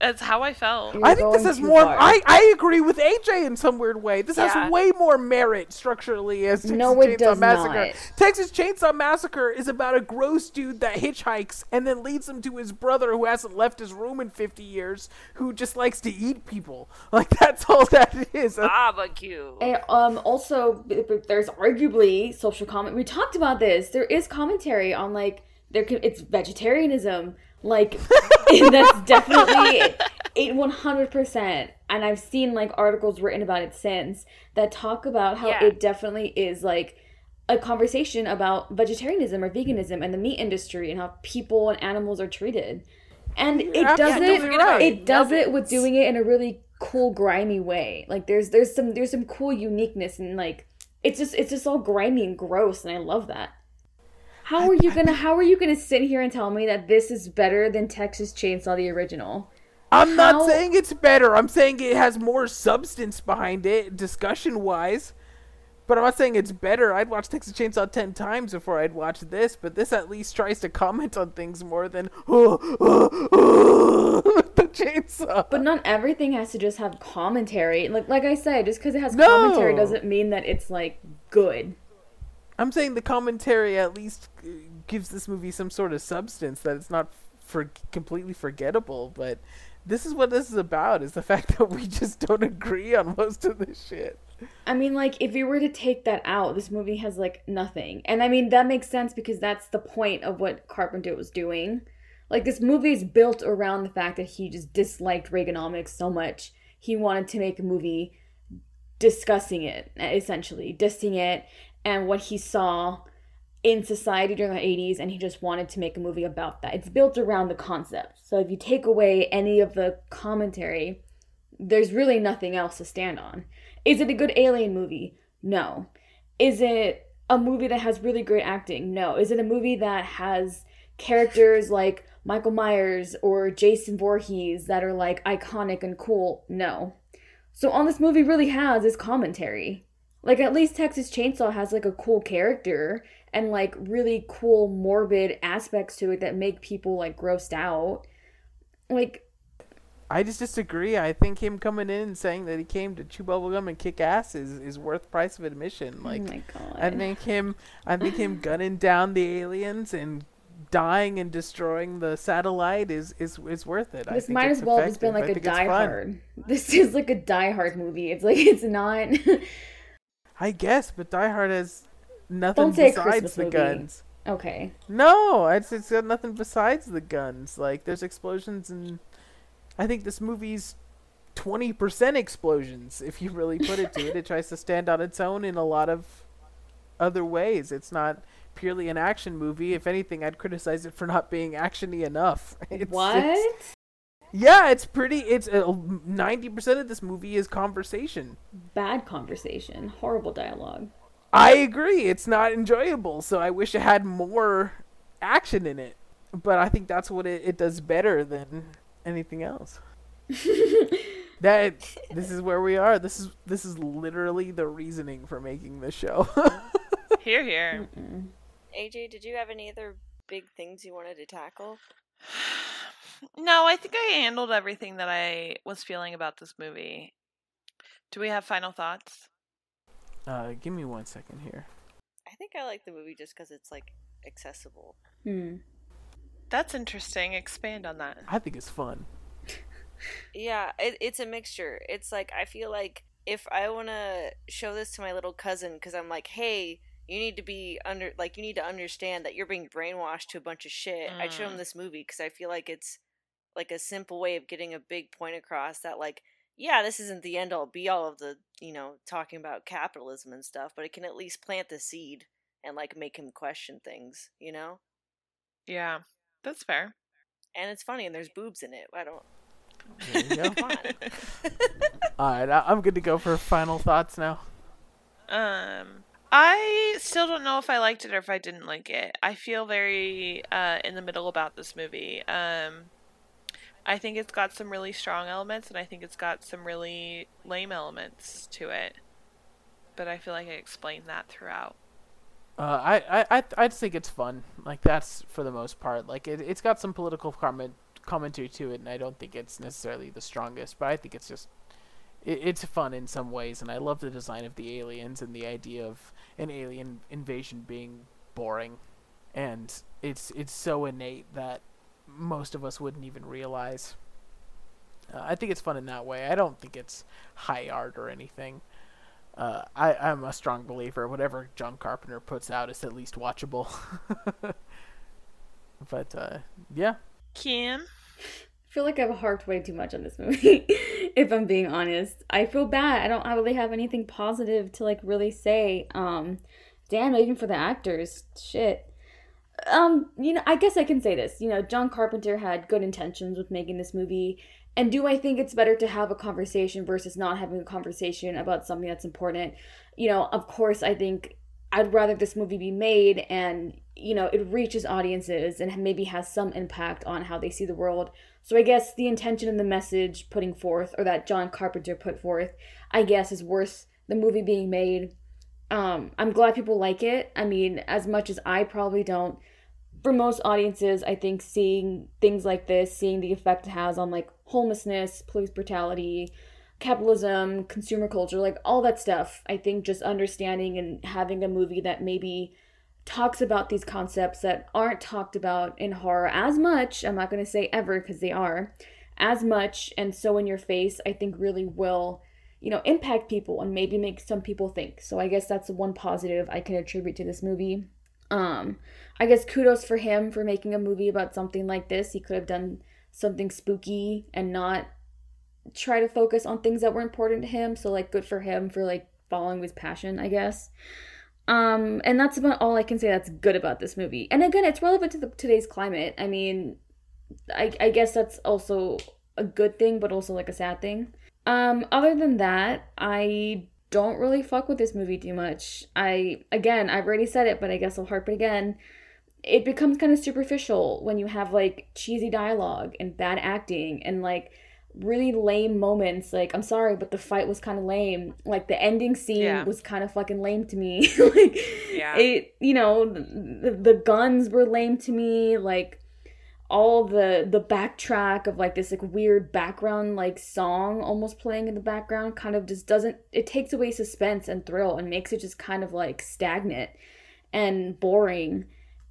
That's how I felt. You're I think this is more. far. I, I agree with AJ in some weird way. This Yeah. has way more merit structurally as Texas No, it Chainsaw does Massacre. not. Texas Chainsaw Massacre is about a gross dude that hitchhikes and then leads him to his brother who hasn't left his room in 50 years, who just likes to eat people. Like that's all that is. Barbecue. And um, also, b- b- there's arguably social comment. We talked about this. There is commentary on like there. Can, it's vegetarianism. Like that's definitely hundred percent. And I've seen like articles written about it since that talk about how Yeah. it definitely is like a conversation about vegetarianism or veganism and the meat industry and how people and animals are treated. And it Yeah, does don't it. about It does it with doing it in a really cool, grimy way. Like there's there's some there's some cool uniqueness and like it's just it's just all grimy and gross, and I love that. How are you gonna How are you gonna sit here and tell me that this is better than Texas Chainsaw the original? I'm not saying it's better. I'm saying it has more substance behind it, discussion wise. But I'm not saying it's better. I'd watch Texas Chainsaw ten times before I'd watch this. But this at least tries to comment on things more than the chainsaw. But not everything has to just have commentary. Like like I said, just because it has No. commentary doesn't mean that it's like good. I'm saying the commentary at least uh, gives this movie some sort of substance that it's not for completely forgettable. But this is what this is about: is the fact that we just don't agree on most of this shit. I mean, like, if you were to take that out, this movie has, like, nothing. And I mean, that makes sense because that's the point of what Carpenter was doing. Like, this movie is built around the fact that he just disliked Reaganomics so much. He wanted to make a movie discussing it, essentially, dissing it, and what he saw in society during the 80s, and he just wanted to make a movie about that. It's built around the concept. So if you take away any of the commentary, there's really nothing else to stand on. Is it a good alien movie? No. Is it a movie that has really great acting? No. Is it a movie that has characters like Michael Myers or Jason Voorhees that are like iconic and cool? No. So all this movie really has is commentary. Like at least Texas Chainsaw has like a cool character and like really cool morbid aspects to it that make people like grossed out. Like I just disagree. I think him coming in and saying that he came to chew bubblegum and kick ass is, is worth price of admission. Oh like oh my god. I think him I think him gunning down the aliens and dying and destroying the satellite is is, is worth it. I This think might as well have just been like a think it's Die. Hard. This is like a Die Hard movie. It's like it's not. I guess, but Die Hard has nothing Don't say besides the movie. guns. okay. No, it's it's got nothing besides the guns. Like there's explosions and I think this movie's twenty percent explosions. If you really put it to it, it tries to stand on its own in a lot of other ways. It's not purely an action movie. If anything, I'd criticize it for not being actiony enough. It's, what? it's- yeah, it's pretty. It's ninety percent of this movie is conversation. Bad conversation. Horrible dialogue. I agree. It's not enjoyable, so I wish it had more action in it. But I think that's what it, it does better than anything else. that this is where we are. This is this is literally the reasoning for making this show. Here, here. Mm-mm. AJ, did you have any other big things you wanted to tackle? No, I think I handled everything that I was feeling about this movie. Do we have final thoughts? uh, give me one second here. I think I like the movie just because it's like accessible. Hmm. That's interesting. Expand on that. I think it's fun. Yeah, it, it's a mixture. It's like I feel like if I want to show this to my little cousin because I'm like, hey, you need to be under like you need to understand that you're being brainwashed to a bunch of shit. I'd show him Mm. this movie because I feel like it's like a simple way of getting a big point across that like yeah, this isn't the end all be all of the you know talking about capitalism and stuff, but it can at least plant the seed and like make him question things, you know. Yeah, that's fair. And it's funny, and there's boobs in it. I don't. There you go. All right, I- I'm good to go for final thoughts now. Um, I still don't know if I liked it or if I didn't like it. I feel very uh, in the middle about this movie. Um, I think it's got some really strong elements, and I think it's got some really lame elements to it. But I feel like I explained that throughout. Uh, I, I, I, just think it's fun. Like that's for the most part. Like it, it's got some political comment commentary to it, and I don't think it's necessarily the strongest, but I think it's just, it, it's fun in some ways, and I love the design of the aliens and the idea of an alien invasion being boring, and it's it's so innate that most of us wouldn't even realize. Uh, I think it's fun in that way. I don't think it's high art or anything. Uh, I, I'm a strong believer. Whatever John Carpenter puts out is at least watchable. but uh, yeah, Kim? I feel like I've harped way too much on this movie, if I'm being honest. I feel bad. I don't I really have anything positive to like really say. Um damn, even for the actors. Shit. Um, you know, I guess I can say this. You know, John Carpenter had good intentions with making this movie. And do I think it's better to have a conversation versus not having a conversation about something that's important? You know, of course, I think I'd rather this movie be made and, you know, it reaches audiences and maybe has some impact on how they see the world. So I guess the intention and the message putting forth, or that John Carpenter put forth, I guess is worth the movie being made. Um, I'm glad people like it. I mean, as much as I probably don't. For most audiences, I think seeing things like this, seeing the effect it has on like homelessness, police brutality, capitalism, consumer culture, like all that stuff. I think just understanding and having a movie that maybe talks about these concepts that aren't talked about in horror as much. I'm not going to say ever because they are as much and so in your face, I think really will, you know, impact people and maybe make some people think. So I guess that's one positive I can attribute to this movie. Um, I guess kudos for him for making a movie about something like this. He could have done something spooky and not try to focus on things that were important to him. So like good for him for like following his passion, I guess. Um, and that's about all I can say that's good about this movie. And again, it's relevant to the, today's climate. I mean, I, I guess that's also a good thing, but also like a sad thing. Um, other than that, I don't really fuck with this movie too much. I again, I've already said it, but I guess I'll harp it again. It becomes kind of superficial when you have like cheesy dialogue and bad acting and like really lame moments. Like, I'm sorry, but the fight was kind of lame. Like the ending scene Yeah. was kind of fucking lame to me. like, Yeah. it, you know, the, the guns were lame to me. Like all the the backtrack of like this like weird background like song almost playing in the background kind of just doesn't it takes away suspense and thrill and makes it just kind of like stagnant and boring.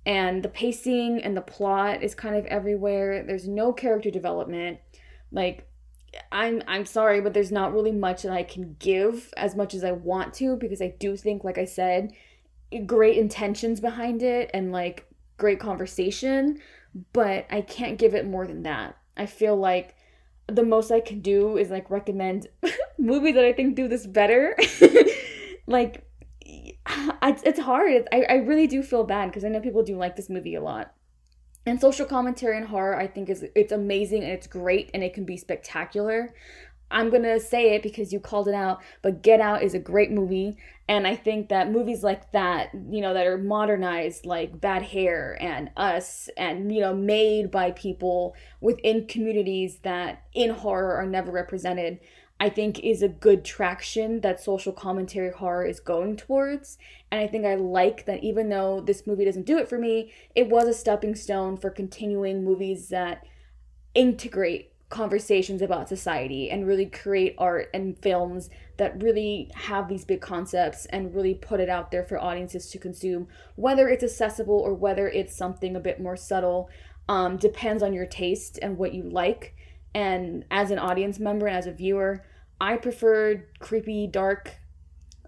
And the pacing and the plot is kind of everywhere. There's no character development. Like i'm i'm sorry but there's not really much that i can give as much as i want to because i do think like i said great intentions behind it and like great conversation but I can't give it more than that. I feel like the most I can do is like recommend movies that I think do this better. like, it's, it's hard. I, I really do feel bad because I know people do like this movie a lot. And social commentary and horror, I think, is it's amazing and it's great and it can be spectacular. I'm gonna say it because you called it out, but Get Out is a great movie, and I think that movies like that, you know, that are modernized, like Bad Hair and Us, and you know, made by people within communities that in horror are never represented, I think is a good traction that social commentary horror is going towards. And I think I like that even though this movie doesn't do it for me, it was a stepping stone for continuing movies that integrate conversations about society and really create art and films that really have these big concepts and really put it out there for audiences to consume. Whether it's accessible or whether it's something a bit more subtle um, depends on your taste and what you like. And as an audience member and as a viewer i prefer creepy dark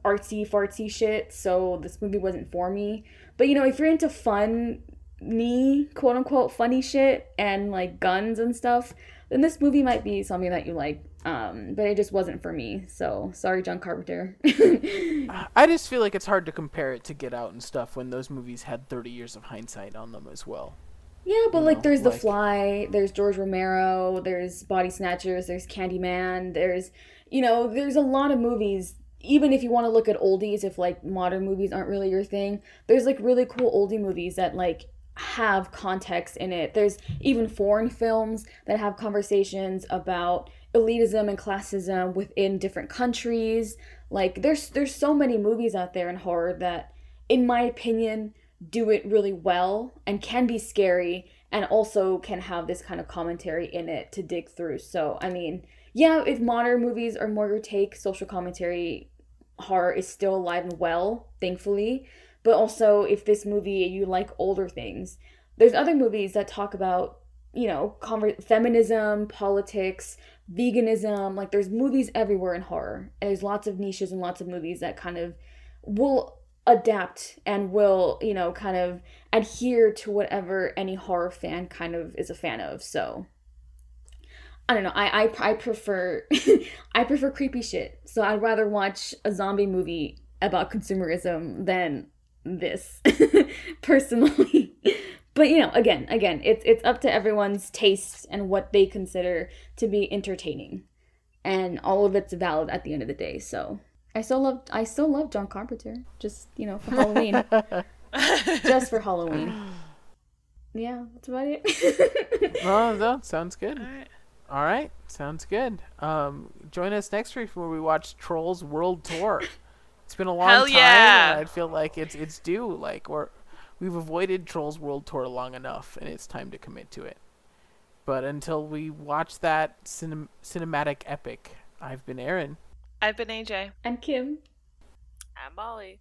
artsy fartsy shit so this movie wasn't for me. But you know if you're into fun me quote unquote funny shit and like guns and stuff then this movie might be something that you like um but it just wasn't for me so sorry john carpenter I just feel like it's hard to compare it to Get Out and stuff when those movies had 30 years of hindsight on them as well. yeah but You like know, there's the fly there's george romero there's body snatchers there's candyman there's you know there's a lot of movies even if you want to look at oldies if like modern movies aren't really your thing there's like really cool oldie movies that like have context in it. There's even foreign films that have conversations about elitism and classism within different countries. Like there's there's so many movies out there in horror that in my opinion do it really well and can be scary and also can have this kind of commentary in it to dig through. So i mean yeah if modern movies are more your take social commentary horror is still alive and well thankfully but also if this movie you like older things there's other movies that talk about you know conver- feminism politics veganism like there's movies everywhere in horror and there's lots of niches and lots of movies that kind of will adapt and will you know kind of adhere to whatever any horror fan kind of is a fan of so I don't know. I I, I prefer I prefer creepy shit. So I'd rather watch a zombie movie about consumerism than this personally. but you know, again, again, it's it's up to everyone's taste and what they consider to be entertaining. And all of it's valid at the end of the day. So I still love I still love John Carpenter. Just, you know, for Halloween. Just for Halloween. Yeah, that's about it. Oh, no, sounds good. All right. All right, sounds good. Um, join us next week where we watch Trolls World Tour. It's been a long Hell time, yeah. and I feel like it's it's due. Like we're we've avoided Trolls World Tour long enough, and it's time to commit to it. But until we watch that cinem- cinematic epic, I've been Aaron. I've been AJ. I'm Kim. I'm Molly.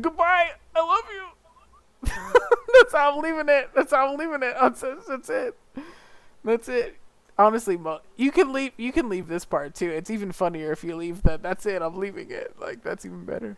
Goodbye. I love you. That's how I'm leaving it. That's how I'm leaving it. That's, that's it. That's it. Honestly, you can leave. You can leave this part too. It's even funnier if you leave that. That's it. I'm leaving it. Like that's even better.